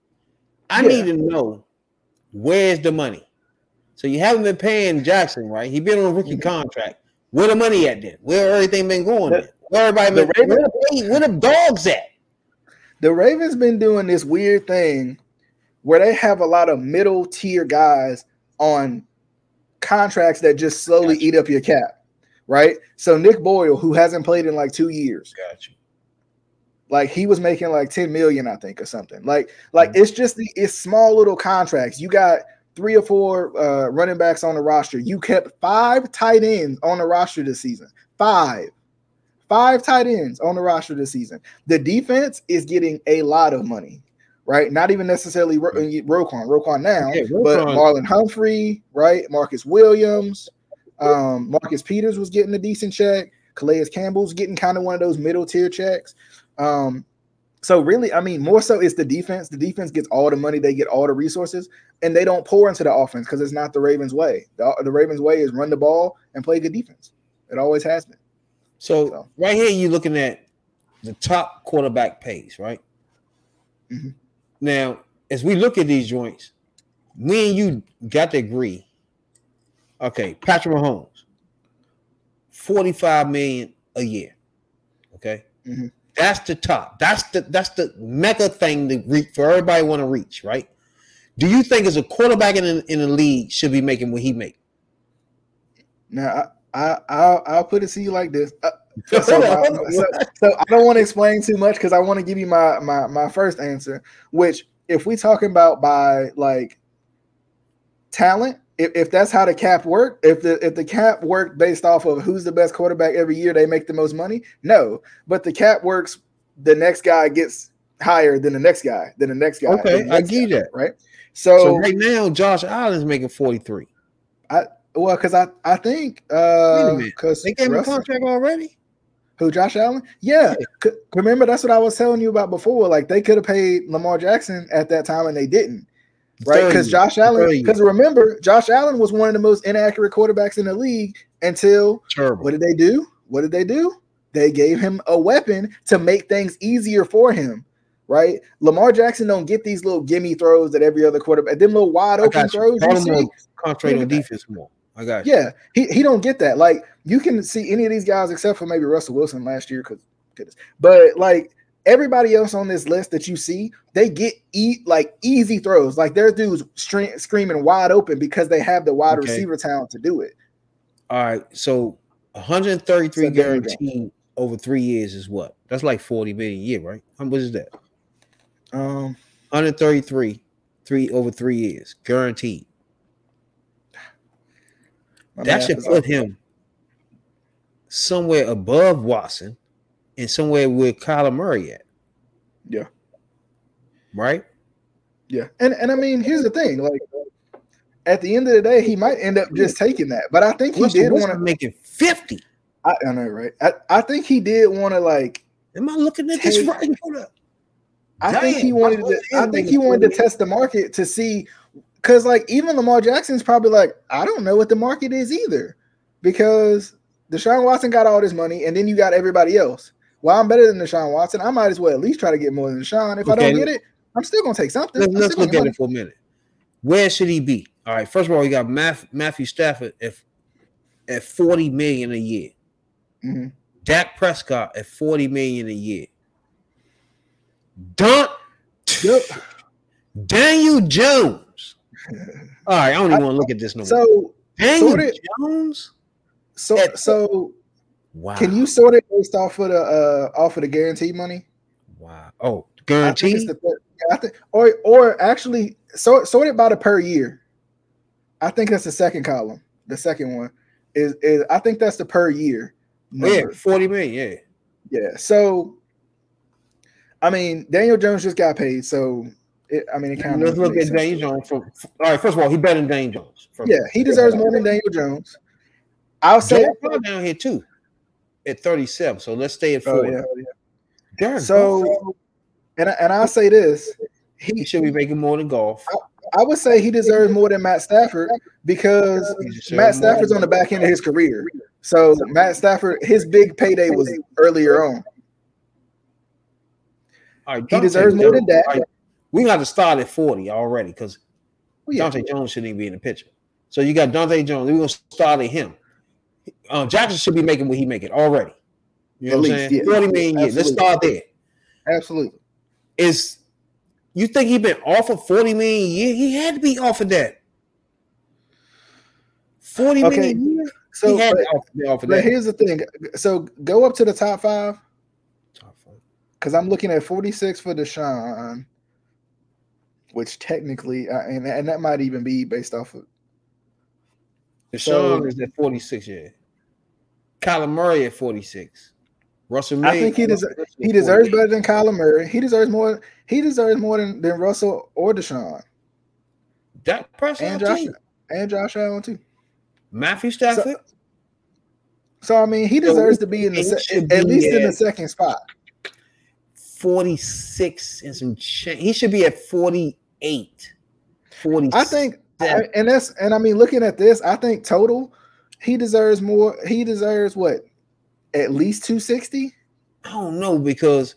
I yeah. need to know where's the money. So you haven't been paying Jackson, right? He's been on a rookie mm-hmm. contract. Where the money at then? Where everything been going? The, where everybody been? Ravens, where, the, where the dogs at? The Ravens been doing this weird thing where they have a lot of middle tier guys on contracts that just slowly gotcha. eat up your cap, right? So Nick Boyle, who hasn't played in like two years, gotcha. Like he was making like 10 million, I think, or something. Like, like mm-hmm. it's just the it's small little contracts. You got three or four uh, running backs on the roster. You kept five tight ends on the roster this season. Five. Five tight ends on the roster this season. The defense is getting a lot of money, right? Not even necessarily Ro- uh, Roquan, Roquan now, yeah, Roquan. but Marlon Humphrey, right? Marcus Williams, um, Marcus Peters was getting a decent check. Calais Campbell's getting kind of one of those middle tier checks. Um, so really, I mean, more so it's the defense. The defense gets all the money, they get all the resources, and they don't pour into the offense because it's not the Ravens' way. The, the, Ravens' way is run the ball and play good defense. It always has been. So, so. right here, you're looking at the top quarterback pays, right? Mm-hmm. Now, as we look at these joints, me and you got to agree. Okay, Patrick Mahomes, 45 million a year. Okay. Mm-hmm. That's the top. That's the that's the mega thing to reach for everybody want to reach, right? Do you think as a quarterback in the, in the league should be making what he make? Now I, I I'll put it to you like this. Uh, [LAUGHS] so, so, so, I don't want to explain too much because I want to give you my my my first answer. Which, if we talking about by like talent, if, if that's how the cap worked, if the if the cap worked based off of who's the best quarterback every year, they make the most money. No, but the cap works. The next guy gets higher than the next guy, than the next guy. Okay, I get that. Right. So, so, right now, Josh Allen's making forty three. I well, because I I think uh because they gave him a contract already. Who Josh Allen? Yeah. yeah. Remember that's what I was telling you about before. Like they could have paid Lamar Jackson at that time and they didn't right? Because Josh Allen, because remember, Josh Allen was one of the most inaccurate quarterbacks in the league until Terrible. what did they do? What did they do? They gave him a weapon to make things easier for him, right? Lamar Jackson don't get these little gimme throws that every other quarterback, them little wide open throws. You concentrate on defense more. I got you. Yeah, he, he don't get that. Like you can see any of these guys except for maybe Russell Wilson last year, because goodness. But like everybody else on this list that you see, they get eat like easy throws. Like their dudes stre- screaming wide open because they have the wide okay. receiver talent to do it. All right, so 133 so guaranteed over three years is what? That's like 40 million a year, right? How much is that? Um, 133, three over three years, guaranteed. that should put him somewhere above Watson and somewhere with Kyler Murray at. Yeah. Right? Yeah. And and I mean, here's the thing, like at the end of the day, he might end up just taking that. But I think he did want to make it 50. I, I, know, right? I, I think he did want to like Am I looking at this right? I think he wanted to. I think he wanted to test the market to see, because like even Lamar Jackson's probably like, I don't know what the market is either, because Deshaun Watson got all this money, and then you got everybody else. Well, I'm better than Deshaun Watson. I might as well at least try to get more than Deshaun. If I don't get it, I'm still gonna take something. Let's, let's look at it for a minute. Where should he be? All right. First of all, you got Matthew, Stafford at, at 40 million a year. Mhm. Dak Prescott at 40 million a year. Don Yep. [LAUGHS] Daniel Jones. [LAUGHS] All right, I don't even want to look at this no more. So, Daniel it- Jones? so, so, Wow. can you sort it based off of the uh off of the guaranteed money? Wow. Oh, I think guaranteed? the third- yeah, I think, or or actually sort sort it by the per year. I think that's the second column. The second one is is I think that's the per year. Oh, yeah, 40 million. Yeah. Yeah. So, I mean, Daniel Jones just got paid, so it, I mean, it kind of Let's look at Daniel Jones. For, all right, first of all, he better than Daniel Jones. Yeah, he deserves more than Daniel Jones. I'll say. Carr down here too at 37. So let's stay at Oh 40. yeah. Derek Carr, So, and I- and I'll say this: he he should be making more than Goff. I would say he deserves more than Matt Stafford because Matt more Stafford's on the back end of his career. So Matt Stafford, his big payday was earlier on. All right, He deserves more than that. all right, we got to start at 40 already because Well, oh, yeah. Dante Jones shouldn't even be in the picture. So you got Dante Jones. We're gonna start at him. Um, Jackson should be making what he making already. You know At what I'm least, saying? yeah. 40 million a year. Let's start there. Absolutely. Is you think he been offered 40 million a year? He had to be offered that. 40 million Okay, a year? So, he had but, to offer, be offered that. here's the thing. So go up to the top five because I'm looking at 46 for Deshaun, which technically, uh, and and that might even be based off of. Deshaun So- is at 46, yeah. Kyler Murray at 46. Russell I think he des- He deserves 48. better than Kyler Murray. He deserves more. He deserves more than, than Russell or Deshaun Dak Prescott and Josh too. and Josh Allen too. Matthew Stafford. So I mean, he So deserves to be in the se- at least in the second spot. 46 and some change. He should be at 48. 40. I think, Yeah. and that's and I mean, looking at this, I think total, he deserves more. He deserves what, at least two sixty. I don't know because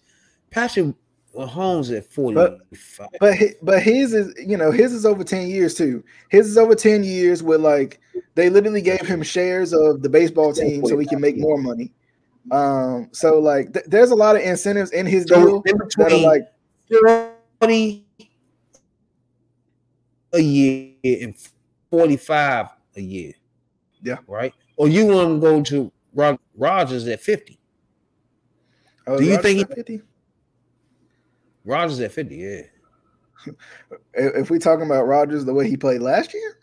Patrick Mahomes at 45. But hi- but his is you know his is over ten years too. His is over ten years with like they literally gave him shares of the baseball team so he can make more money. Um, so like th- there's a lot of incentives in his So deal in that are like 40 a year and 45 a year. Yeah. Right? Or you want to go to Rod- Rodgers at 50. oh, Do you Rodgers think he- 50? Rodgers at 50, yeah. [LAUGHS] If if we talking about Rodgers the way he played last year,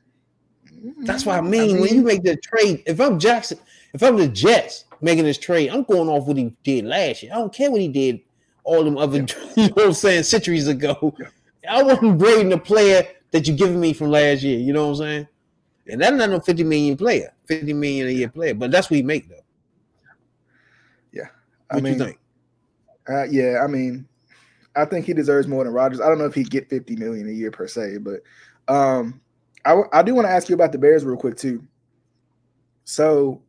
That's what I mm, mean. when you make the trade, if I'm Jackson, if I'm the Jets making this trade, I'm going off what he did last year. I don't care what he did all them other, [LAUGHS] you know what I'm saying, centuries ago. I wasn't grading the player that you giving me from last year. You know what I'm saying? And that's not no 50 million player, 50 million a year player. But that's what he make though. Yeah. I What mean, you think? Uh, yeah, I mean, I think he deserves more than Rodgers. I don't know if he'd get 50 million a year per se, but um, I, w- I do want to ask you about the Bears real quick too. So,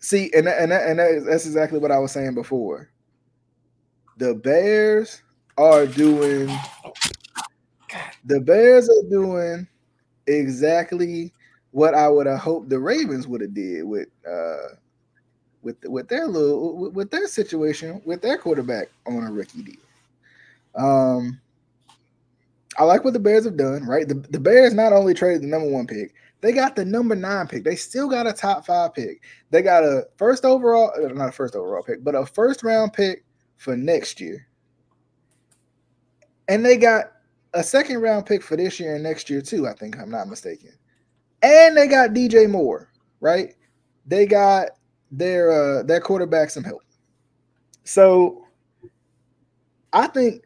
see, and and and that's exactly what I was saying before. The Bears are doing. The Bears are doing exactly what I would have hoped the Ravens would have did with uh with with their little with, with their situation with their quarterback on a rookie deal. Um, I like what the Bears have done. Right, the, the Bears not only traded the number one pick, they got the number nine pick. They still got a top five pick. They got a first overall, uh, not a first overall pick, but a first round pick for next year, and they got a second round pick for this year and next year too. I think I'm not mistaken, and they got DJ Moore. Right, they got their uh their quarterback some help. So I think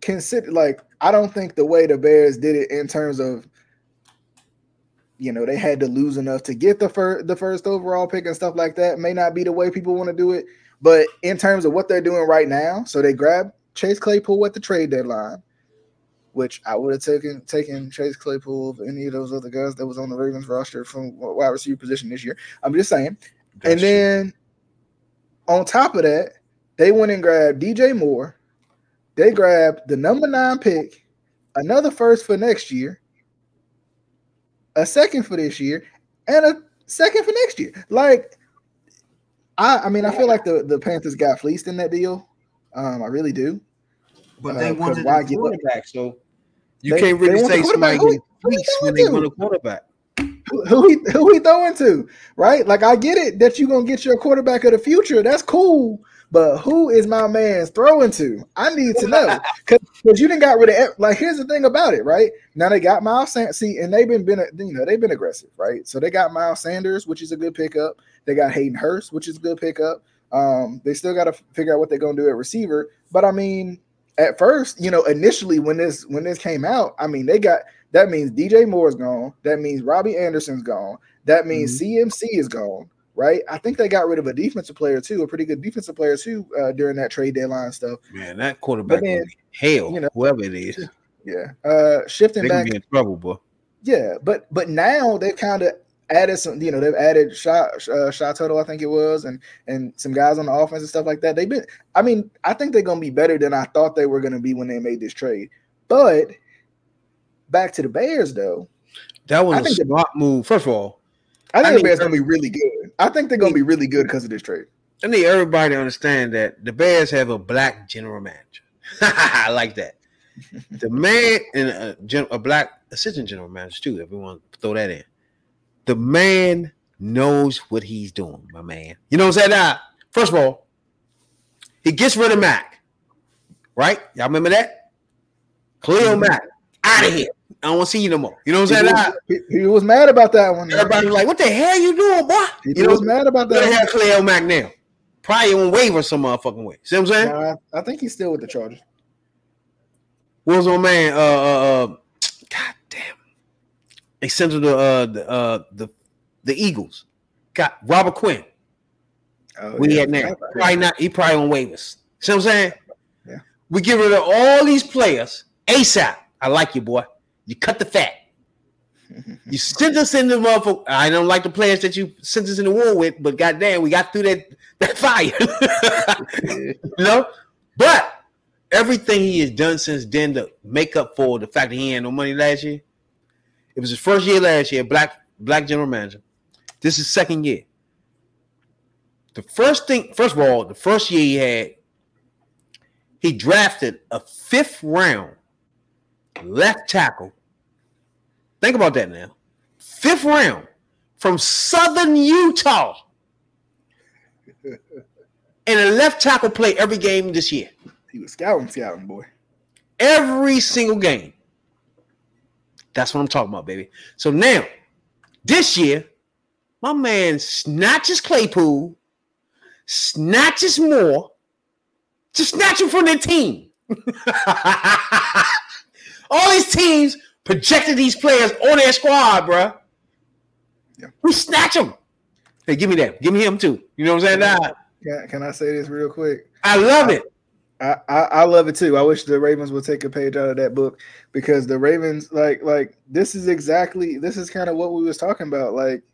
consider like I don't think the way the Bears did it in terms of you know they had to lose enough to get the first the first overall pick and stuff like that may not be the way people want to do it. But in terms of what they're doing right now, so they grab Chase Claypool at the trade deadline, which I would have taken taken Chase Claypool of any of those other guys that was on the Ravens roster from wide receiver position this year. I'm just saying. That's and then on top of that, they went and grabbed DJ Moore. They grabbed the number nine pick, another first for next year, a second for this year, and a second for next year. Like, I, I mean, I feel like the, the Panthers got fleeced in that deal. Um, I really do. But Uh, they wanted a quarterback, so you They- can't really say somebody Who- who when they want a quarterback. Who, who he who he throwing to, right? Like I get it that you're gonna get your quarterback of the future. That's cool. But who is my man throwing to? I need to know [LAUGHS] because you didn't got rid of like. Here's the thing about it, right? Now they got Miles Sanders. See, and they've been been you know they've been aggressive, right? So they got Miles Sanders, which is a good pickup. They got Hayden Hurst, which is a good pickup. Um, they still got to figure out what they're gonna do at receiver. But I mean, at first, you know, initially when this when this came out, I mean, they got that means DJ Moore's gone. That means Robbie Anderson's gone. That means CMC is gone. Right. I think they got rid of a defensive player too, a pretty good defensive player too, uh, during that trade deadline stuff. Man, that quarterback But then, gonna hell, you know- whoever it is, Yeah. Uh, shifting they back. be in trouble, boy. Yeah, but but now they've kind of added some. You know, they've added shot uh, shot total, I think it was, and and some guys on the offense and stuff like that. They've been. I mean, I think they're gonna be better than I thought they were gonna be when they made this trade. But back to the Bears, though. That was I a think the- smart move. First of all, I think I the Bears gonna be really good. I think they're gonna be really good because of this trade. I need everybody to understand that the Bears have a black general manager. [LAUGHS] I like that. [LAUGHS] The man and a, a black assistant general manager too. If we want to throw that in, the man knows what he's doing, my man. You know what I'm saying? Now, first of all, he gets rid of Mack, right? Y'all remember that? Khalil Mack out of here. I don't want to see you no more. You know what I'm He saying? was, he- he was mad about that one. everybody was like, "What the hell you doing, boy?" he You know, was mad about that. hell Khalil Mack now? Probably on waiver some motherfucking way. See what I'm saying? Nah, I think he's still with the Chargers. What was my man? Uh, uh, uh. They sent to the uh the uh the the Eagles. Got Robert Quinn. Oh, We yeah. had now. Probably not. He probably on waivers. See what I'm saying? Yeah. We get rid of all these players ASAP. I like you, boy. You cut the fat. You [LAUGHS] sent us in the motherfucker. I don't like the players that you sent us in the war with, but goddamn, we got through that [LAUGHS] that fire. [LAUGHS] you know. But everything he has done since then to make up for the fact that he had no money last year. It was his first year last year, black black general manager. This is second year. The first thing, first of all, the first year he had, he drafted a fifth round left tackle. Think about that now. Fifth round from Southern Utah. [LAUGHS] And a left tackle play every game this year. he was scouting, scouting boy. Every single game. That's what I'm talking about, baby. So now, this year, my man snatches Claypool, snatches more, to snatch him from their team. [LAUGHS] All these teams projected these players on their squad, bruh. Yeah. We snatch them. Hey, give me that. Give me him too. You know what I'm saying? Can, can I say this real quick? I love it. I, I, I love it too. I wish the Ravens would take a page out of that book because the Ravens like like this is exactly this is kind of what we was talking about. Like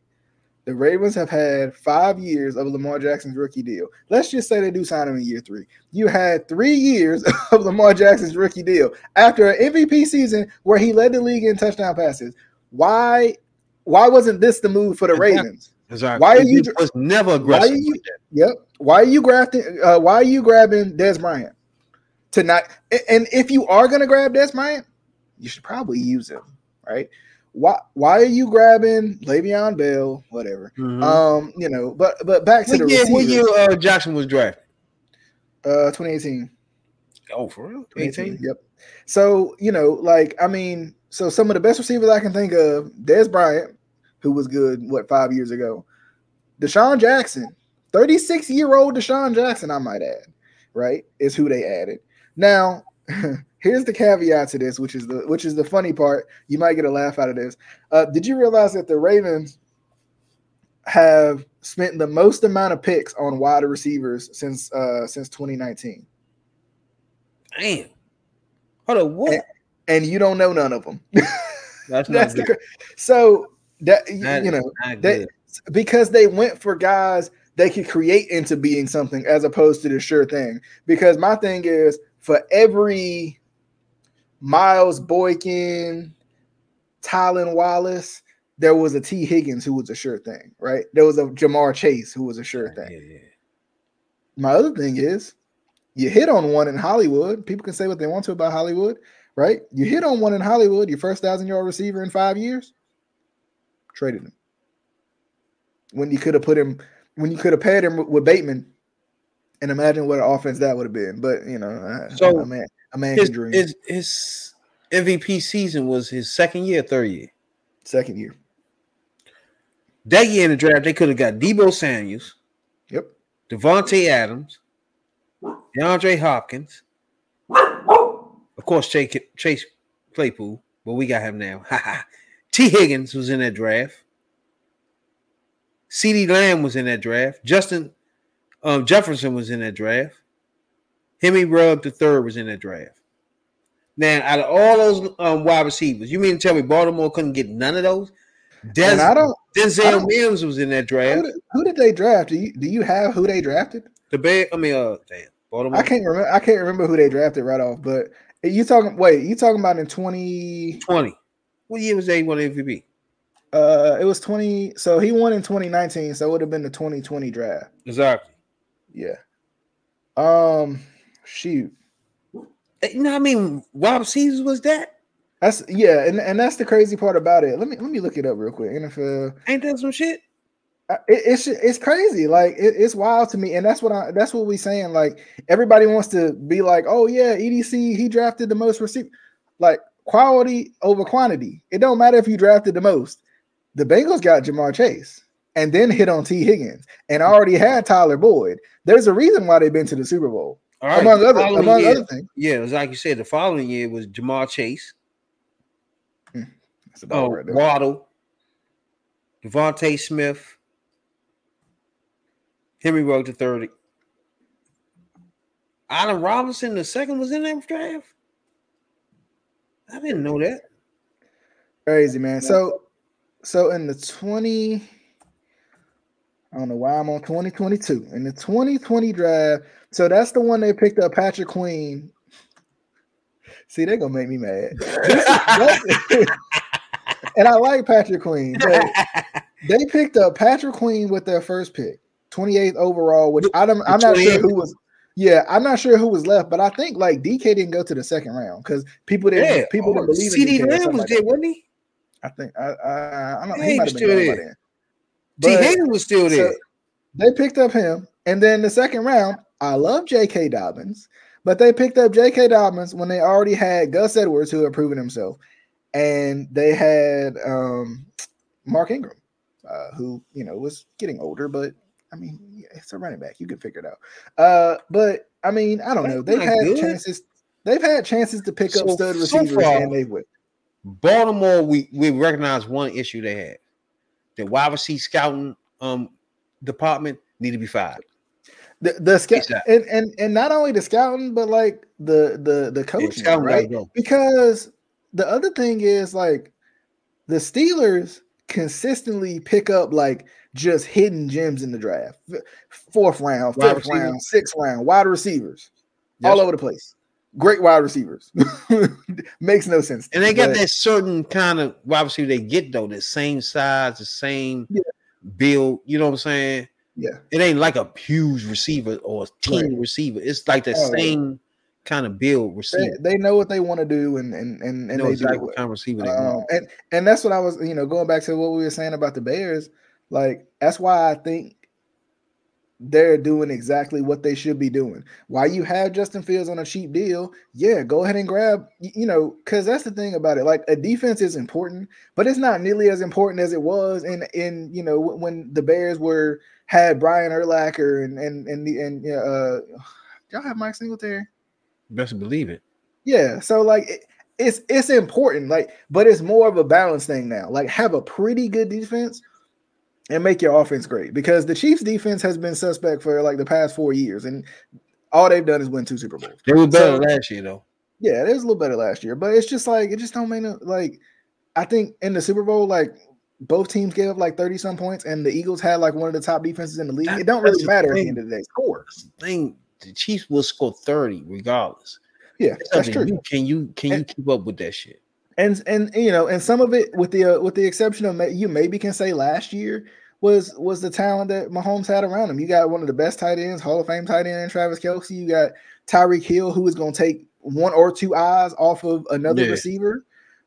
the Ravens have had five years of Lamar Jackson's rookie deal. Let's just say they do sign him in year three. You had three years [LAUGHS] of Lamar Jackson's rookie deal after an MVP season where he led the league in touchdown passes. Why why wasn't this the move for the Exactly. Ravens? Exactly. Why are you- was never Why aggressive. are you. Yep. Why are you grafting? Uh, why are you grabbing Dez Bryant tonight? And if you are going to grab Dez Bryant, you should probably use him, right? Why? Why are you grabbing Le'Veon Bell? Whatever. Mhm. Um, you know. But but back to what the year, what year uh, Jackson was drafted? Uh, 2018. Oh, for real? 2018. Yep. So you know, like I mean, so some of the best receivers I can think of: Dez Bryant, who was good what five years ago, DeSean Jackson, 36 year old DeSean Jackson, I might add, right, is who they added. Now, [LAUGHS] here's the caveat to this, which is the which is the funny part. You might get a laugh out of this. Uh, did you realize that the Ravens have spent the most amount of picks on wide receivers since uh since 2019. Damn. Hold on, what? And, and you don't know none of them. [LAUGHS] That's not That's the, so that you- That you know they- because they went for guys they could create into being something as opposed to the sure thing. Because my thing is for every Miles Boykin, Tylan Wallace, there was a Tee Higgins who was a sure thing, right? There was a Ja'Marr Chase who was a sure thing. Yeah, yeah. My other thing is you hit on one in Hollywood. People can say what they want to about Hollywood, right? You hit on one in Hollywood, your first thousand yard receiver in five years, traded him. When you could have put him, when you could have paired him with, with Bateman, and imagine what an offense that would have been. But you know, I- So, a man, a man His, can dream. his his MVP season was his second year, third year. Second year. That year in the draft, they could have got Deebo Samuels, Yep. Davante Adams, DeAndre Hopkins, of course, Chase, Chase Claypool, but we got him now. [LAUGHS] Tee Higgins was in that draft. CeeDee Lamb was in that draft. Justin um, Jefferson was in that draft. Henry Rugg the third was in that draft. Now, out of all those um, wide receivers, you mean to tell me Baltimore couldn't get none of those? Des- And I don't. I Denzel don't- Williams was in that draft. Who did, who did they draft? Do you do you have who they drafted? The Bear, I mean, uh, damn, Baltimore. I can't remember. I can't remember who they drafted right off. But you talking? Wait, you talking about in twenty? 20. What year was they won MVP? Uh, it was twenty. So he won in twenty nineteen. So it would have been the twenty twenty draft. Exactly. Yeah. Um. Shoot. Eh, You know, what I mean, wide receivers was that? That's yeah, and, and that's the crazy part about it. Let me let me look it up real quick. NFL. Ain't that some shit? It, it's it's crazy. Like it, it's wild to me, and that's what I that's what we saying. Like everybody wants to be like, oh yeah, EDC he drafted the most receiver. Like quality over quantity. It don't matter if you drafted the most. The Bengals got Ja'Marr Chase and then hit on Tee Higgins and already had Tyler Boyd. There's a reason why they've been to the Super Bowl, All right, among other among year- other things. Yeah, it was like you said. The following year was Ja'Marr Chase, hmm, That's about oh, right there. Waddle, DeVonta Smith, Henry Rugg the third. Allen Robinson the second was in that draft. I didn't know that. Crazy man. So so in the 20 I don't know why I'm on 2022. In the 2020 draft, so that's the one they picked up Patrick Queen. See, they're gonna make me mad. This is- [LAUGHS] and I like Patrick Queen, but [LAUGHS] they picked up Patrick Queen with their first pick, 28th overall, which I don't, I'm not sure who was. Yeah, I'm not sure who was left, but I think like DK didn't go to the second round because people didn't yeah, people didn't oh, believe in CeeDee Lamb was like there, wasn't he? I think I I, I don't know. He might have been gone by there. then. Tee Higgins was still there. so they picked up him, and then the second round, I love J.K. Dobbins, but they picked up J.K. Dobbins when they already had Gus Edwards, who had proven himself, and they had um, Mark Ingram, uh, who you know was getting older, but I mean, yeah, it's a running back. You can figure it out. Uh, but I mean, I don't know. They've had good. chances. They've had chances to pick up So- stud so receivers, far- and they would. Baltimore, we we recognize one issue they had. The wide receiver scouting um department need to be fired. The the scout and, and and not only the scouting, but like the the the coaching, gotta right? Because the other thing is like the Steelers consistently pick up like just hidden gems in the draft, fourth round, Wide fifth receivers. round, sixth round, wide receivers, Yes. all over the place. Great wide receivers. [LAUGHS] Makes no sense. And they got but- that certain kind of wide receiver they get though, the same size, the same Yeah. build. You know what I'm saying? Yeah, It ain't like a huge receiver or a team Right. receiver. It's like the Oh, yeah. same kind of build receiver. they know what they want to do, and and and, They know they exactly what kind of receiver they Um, want. and and that's what I was, you know, going back to what we were saying about the Bears. Like that's why I think they're doing exactly what they should be doing. Why you have Justin Fields on a cheap deal? Yeah, go ahead and grab. You know, because that's the thing about it. Like a defense is important, but it's not nearly as important as it was in in you know when- the Bears were had Brian Urlacher and and and the and uh, [SIGHS] y'all have Mike Singletary. Best believe it. Yeah, so like it, it's it's important, like, but it's more of a balance thing now. Like, have a pretty good defense, and make your offense great because the Chiefs defense has been suspect for like the past four years, and all they've done is win two Super Bowls. They were better so, last year though. Yeah, it was a little better last year, but it's just like it just don't make no like. I think in the Super Bowl, like both teams gave up like 30 some points, and the Eagles had like one of the top defenses in the league. That, it don't really matter at the end of the day. Score. Thing the Chiefs will score 30 regardless. Yeah, that's true. You, can you can and, you keep up with that shit? And and you know, and some of it with the uh, with the exception of you maybe can say last year was was the talent that Mahomes had around him. You got one of the best tight ends, Hall of Fame tight end, Travis Kelce. You got Tyreek Hill, who is going to take one or two eyes off of another yeah. receiver.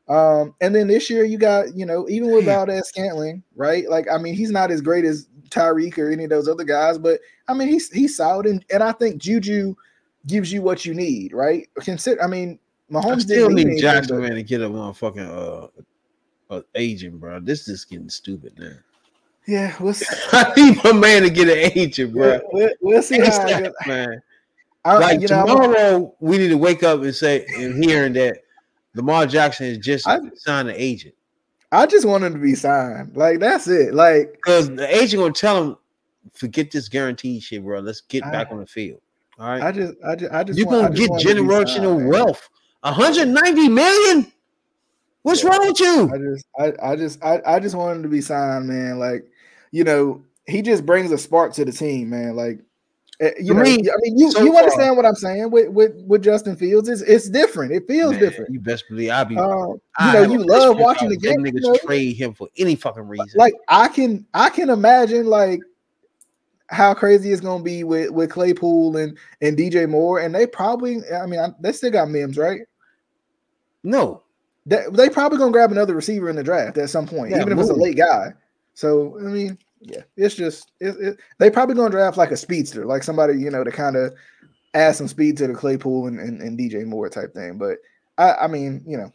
Um, and then this year you got, you know, even with Valdes Scantling, right? Like, I mean, he's not as great as Tyreek or any of those other guys, but I mean, he's he's solid, and, and I think Juju gives you what you need, right? Consider, I mean, Mahomes I still need Jackson man to get a motherfucking uh, uh agent, bro. This is getting stupid now. Yeah, we'll see. [LAUGHS] I need my man to get an agent, bro. We'll, we'll see how that, man. I, like you know, tomorrow, we need to wake up and say and hearing that Lamar Jackson is just I, signed an agent. I just want him to be signed. Like that's it. Like because the agent gonna tell him, forget this guaranteed shit, bro. Let's get I, back on the field. All right. I just, I just, I just. You're want, gonna get generational wealth. 190 million. What's yeah. wrong with you? I just, I, I just, I, I just want him to be signed, man. Like, you know, he just brings a spark to the team, man. Like, eh, you know, I mean, you, so you understand what I'm saying with, with with Justin Fields? It's it's different. It feels man, different. You best believe I'll be. Uh, you know, you love watching the game. Niggas you know? trade him for any fucking reason. Like I can, I can imagine like how crazy it's gonna be with with Claypool and and DJ Moore, and they probably, I mean, they still got Mims, right? No, they, they probably gonna grab another receiver in the draft at some point, yeah, even if it's a late guy. So I mean, yeah, it's just it, it, they probably gonna draft like a speedster, like somebody you know to kind of add some speed to the Claypool and, and, and, DJ Moore type thing. But I, I mean, you know,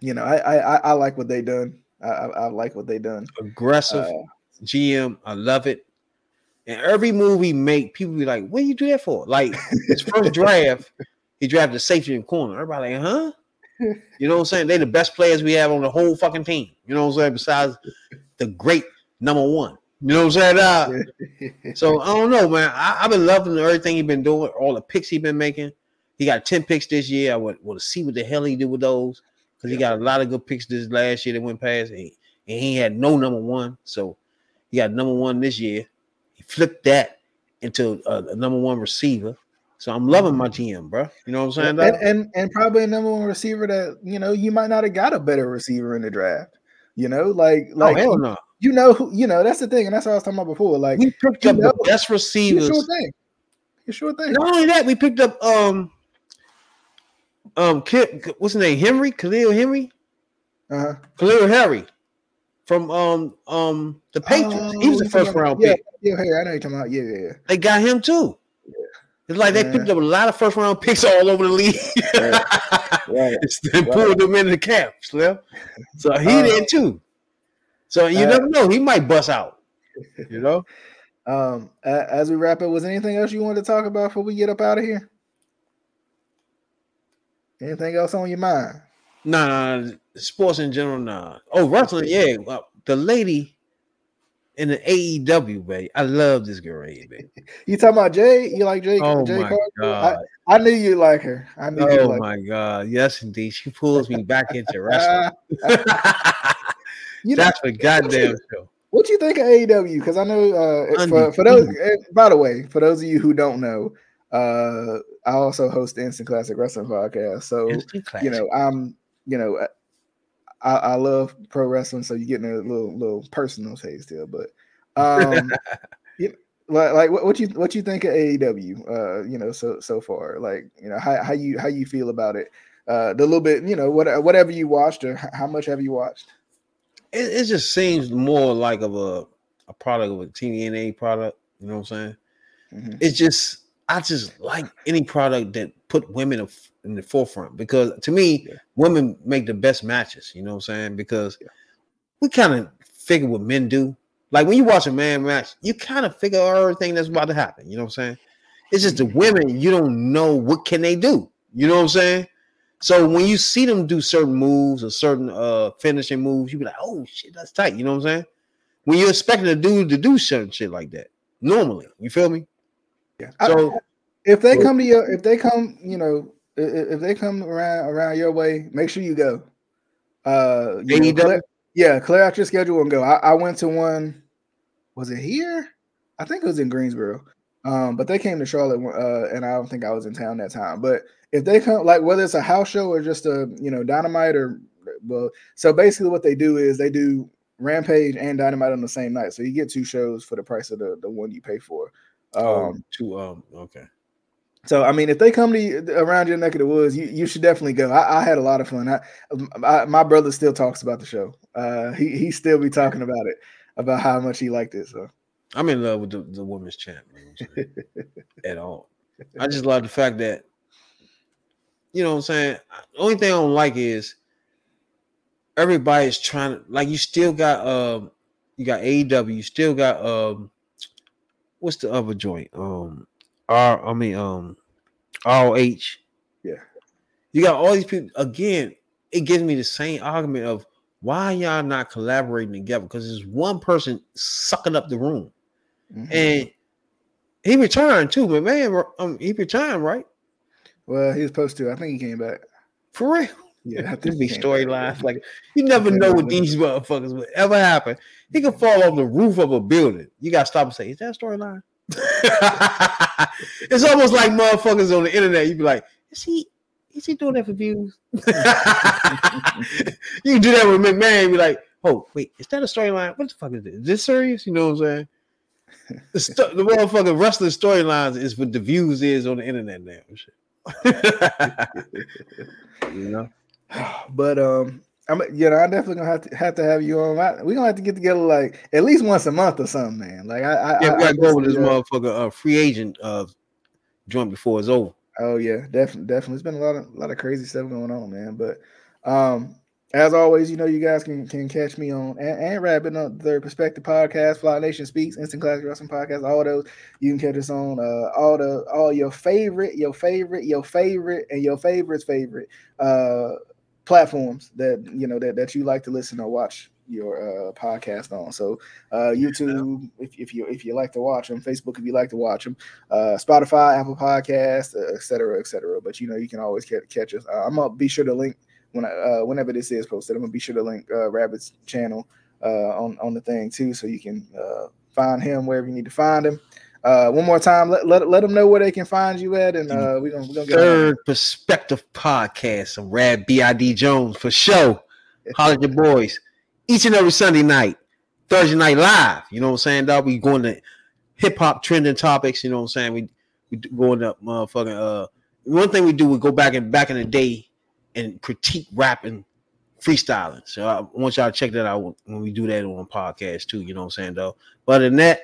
you know, I I, I like what they done. I, I, I like what they done. Aggressive uh, GM, I love it. And every move he make, people be like, "What do you do that for?" Like his first [LAUGHS] draft, he drafted a safety in corner. Everybody like, "Huh?" [LAUGHS] You know what I'm saying? They the best players we have on the whole fucking team. You know what I'm saying? Besides the great number one. You know what I'm saying? Uh, [LAUGHS] so I don't know, man. I, have been loving everything he's been doing, all the picks he's been making. He got 10 picks this year. I want, want to see what the hell he do with those. Because he got a lot of good picks this last year that went past. And he, and he had no number one. So he got number one this year. He flipped that into a, a number one receiver. So I'm loving my GM, bro. You know what I'm saying? And, and, and probably a number one receiver that you know you might not have got a better receiver in the draft. You know, like oh, like oh, hell no. You know who you know that's the thing, and that's what I was talking about before. Like we picked up know, the best receivers. Sure thing. Sure thing. Not only that, we picked up um um what's his name? Henry Khalil Henry. Uh-huh. N'Keal Harry from um um the Patriots. Oh, he was the first round yeah, pick. Yeah, hey, I know you're talking about. Yeah, yeah, yeah. They got him too. It's like they picked up a lot of first round picks all over the league. right. [LAUGHS] right. and pulled them in the cap, Slim. So he uh, did too. So you uh, never know, he might bust out. You know. [LAUGHS] Um, as we wrap up, was anything else you wanted to talk about before we get up out of here? Anything else on your mind? No, nah, nah, sports in general, nah. Oh, wrestling, yeah. Well, the lady in the AEW, baby. I love this girl, baby. [LAUGHS] you talking about Jay? You like Jay? Oh Jay my Carter? god! I, I, knew you like her. I knew. Oh like my her. god! Yes, indeed. She pulls me back into wrestling. [LAUGHS] [LAUGHS] you know, That's a goddamn show. What do you think of AEW? Because I know uh, for, for those. By the way, for those of you who don't know, uh, I also host the Instant Classic Wrestling podcast. So you know, I'm you know I, I love pro wrestling, so you're getting a little little personal taste here. But [LAUGHS] um, you, like, like what, what you what you think of AEW? Uh, you know, so so far, like you know, how how you how you feel about it? Uh, the little bit, you know, what whatever you watched, or how much have you watched? It, it just seems more like of a a product of a TNA product. You know what I'm saying? Mm-hmm. It's just I just like any product that put women in the forefront because to me, yeah. women make the best matches. You know what I'm saying? Because yeah. we kind of figure what men do. Like when you watch a man match, you kind of figure everything that's about to happen. You know what I'm saying? It's just the women you don't know what can they do. You know what I'm saying? So when you see them do certain moves or certain uh finishing moves, you be like, oh shit, that's tight. You know what I'm saying? when you're expecting a dude to do certain shit like that. Normally, you feel me? Yeah. So if they come to your, if they come, you know, if, if they come around around your way, make sure you go. Uh, you know, clear, yeah, clear out your schedule and go. I, I went to one. Was it here? I think it was in Greensboro. Um, but they came to Charlotte, uh, and I don't think I was in town that time. But if they come, like whether it's a house show or just a you know dynamite or well, so basically what they do is they do Rampage and Dynamite on the same night, so you get two shows for the price of the the one you pay for. Oh, um, oh, two um, okay. So I mean, if they come to you around your neck of the woods, you, you should definitely go. I, I had a lot of fun. I, I, my brother still talks about the show. Uh, he he still be talking about it about how much he liked it. So I'm in love with the, the women's champ at all. I just love the fact that you know what I'm saying. The only thing I don't like is everybody's trying to like you still got um you got AEW, you still got um what's the other joint? Um R I mean um ROH. Yeah. You got all these people again, it gives me the same argument of why y'all not collaborating together? Because there's one person sucking up the room. Mm-hmm. And he returned too, but man, um, he returned, right? Well, he was supposed to. I think he came back. For real. Yeah, [LAUGHS] this be storylines. Like you never know what these motherfuckers would ever happen. He could fall off the roof of a building. You gotta stop and say, "Is that storyline?" [LAUGHS] it's almost like motherfuckers on the internet. You'd be like, "Is he? Is he doing that for views?" [LAUGHS] you do that with McMahon. Be like, "Oh, wait, is that a storyline? What the fuck is this? Is this serious?" You know what I'm saying? The, the motherfucking wrestling storylines is what the views is on the internet now. [LAUGHS] you know. [SIGHS] But um, I'm you know I definitely gonna have to have to have you on. We're gonna have to get together like at least once a month or something, man. Like I, I yeah, we gotta go with this motherfucker uh, free agent uh joint before it's over. Oh yeah, definitely, definitely. It's been a lot of a lot of crazy stuff going on, man. But um, as always, you know, you guys can can catch me on and, and Rabid on the Perspective Podcast, Flock Nation Speaks, Instant Classic Wrestling Podcast, all those. You can catch us on uh, all the all your favorite, your favorite, your favorite, and your favorite's favorite uh platforms that you know that, that you like to listen or watch your uh, podcast on. So uh, YouTube, if, if you if you like to watch them, Facebook if you like to watch them, uh, Spotify, Apple Podcast, uh, et cetera, et cetera. But you know you can always catch, catch us. Uh, I'm gonna be sure to link when I, uh, whenever this is posted. I'm gonna be sure to link uh, Rabid's channel uh, on on the thing too, so you can uh, find him wherever you need to find him. Uh, one more time, let, let, let them know where they can find you at, and uh, we're gonna, we gonna get third perspective podcast. Some Rabid Jones for show. Holler your boys each and every Sunday night, Thursday night live. You know what I'm saying? Dog, we going to hip hop trending topics. You know what I'm saying? We we going up motherfucking. Uh, one thing we do, we go back and back in the day and critique rapping, freestyling. So I want y'all to check that out when we do that on podcast too. You know what I'm saying, though. But in that,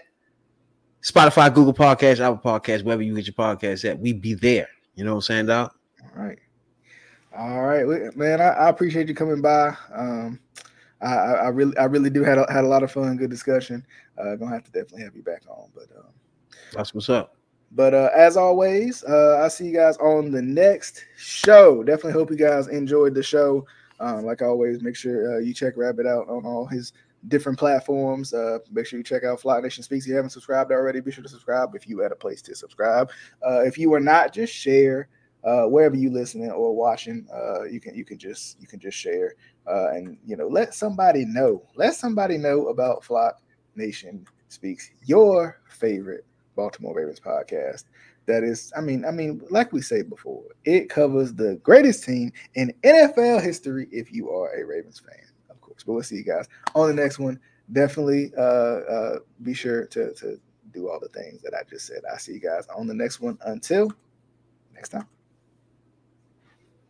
Spotify, Google Podcasts, Apple Podcasts, wherever you get your podcast at, we be there. You know what I'm saying, dog? All right. All right, man. I, I appreciate you coming by. Um, I, I, really, I really do had a, had a lot of fun, good discussion. Uh, gonna have to definitely have you back on, but um, that's what's up. But uh, as always, uh, I see you guys on the next show. Definitely hope you guys enjoyed the show. Um, like always, make sure uh, you check Rabid out on all his different platforms. Uh, make sure you check out Flock Nation Speaks. If you haven't subscribed already, be sure to subscribe if you had a place to subscribe. Uh, if you are not, just share uh, wherever you listening or watching. Uh, you can you can just you can just share uh, and you know let somebody know. Let somebody know about Flock Nation Speaks, your favorite Baltimore Ravens podcast. That is, I mean, I mean, like we say before, it covers the greatest team in NFL history if you are a Ravens fan course. But we'll see you guys on the next one. Definitely uh, uh, be sure to, to do all the things that I just said. I see you guys on the next one. Until next time.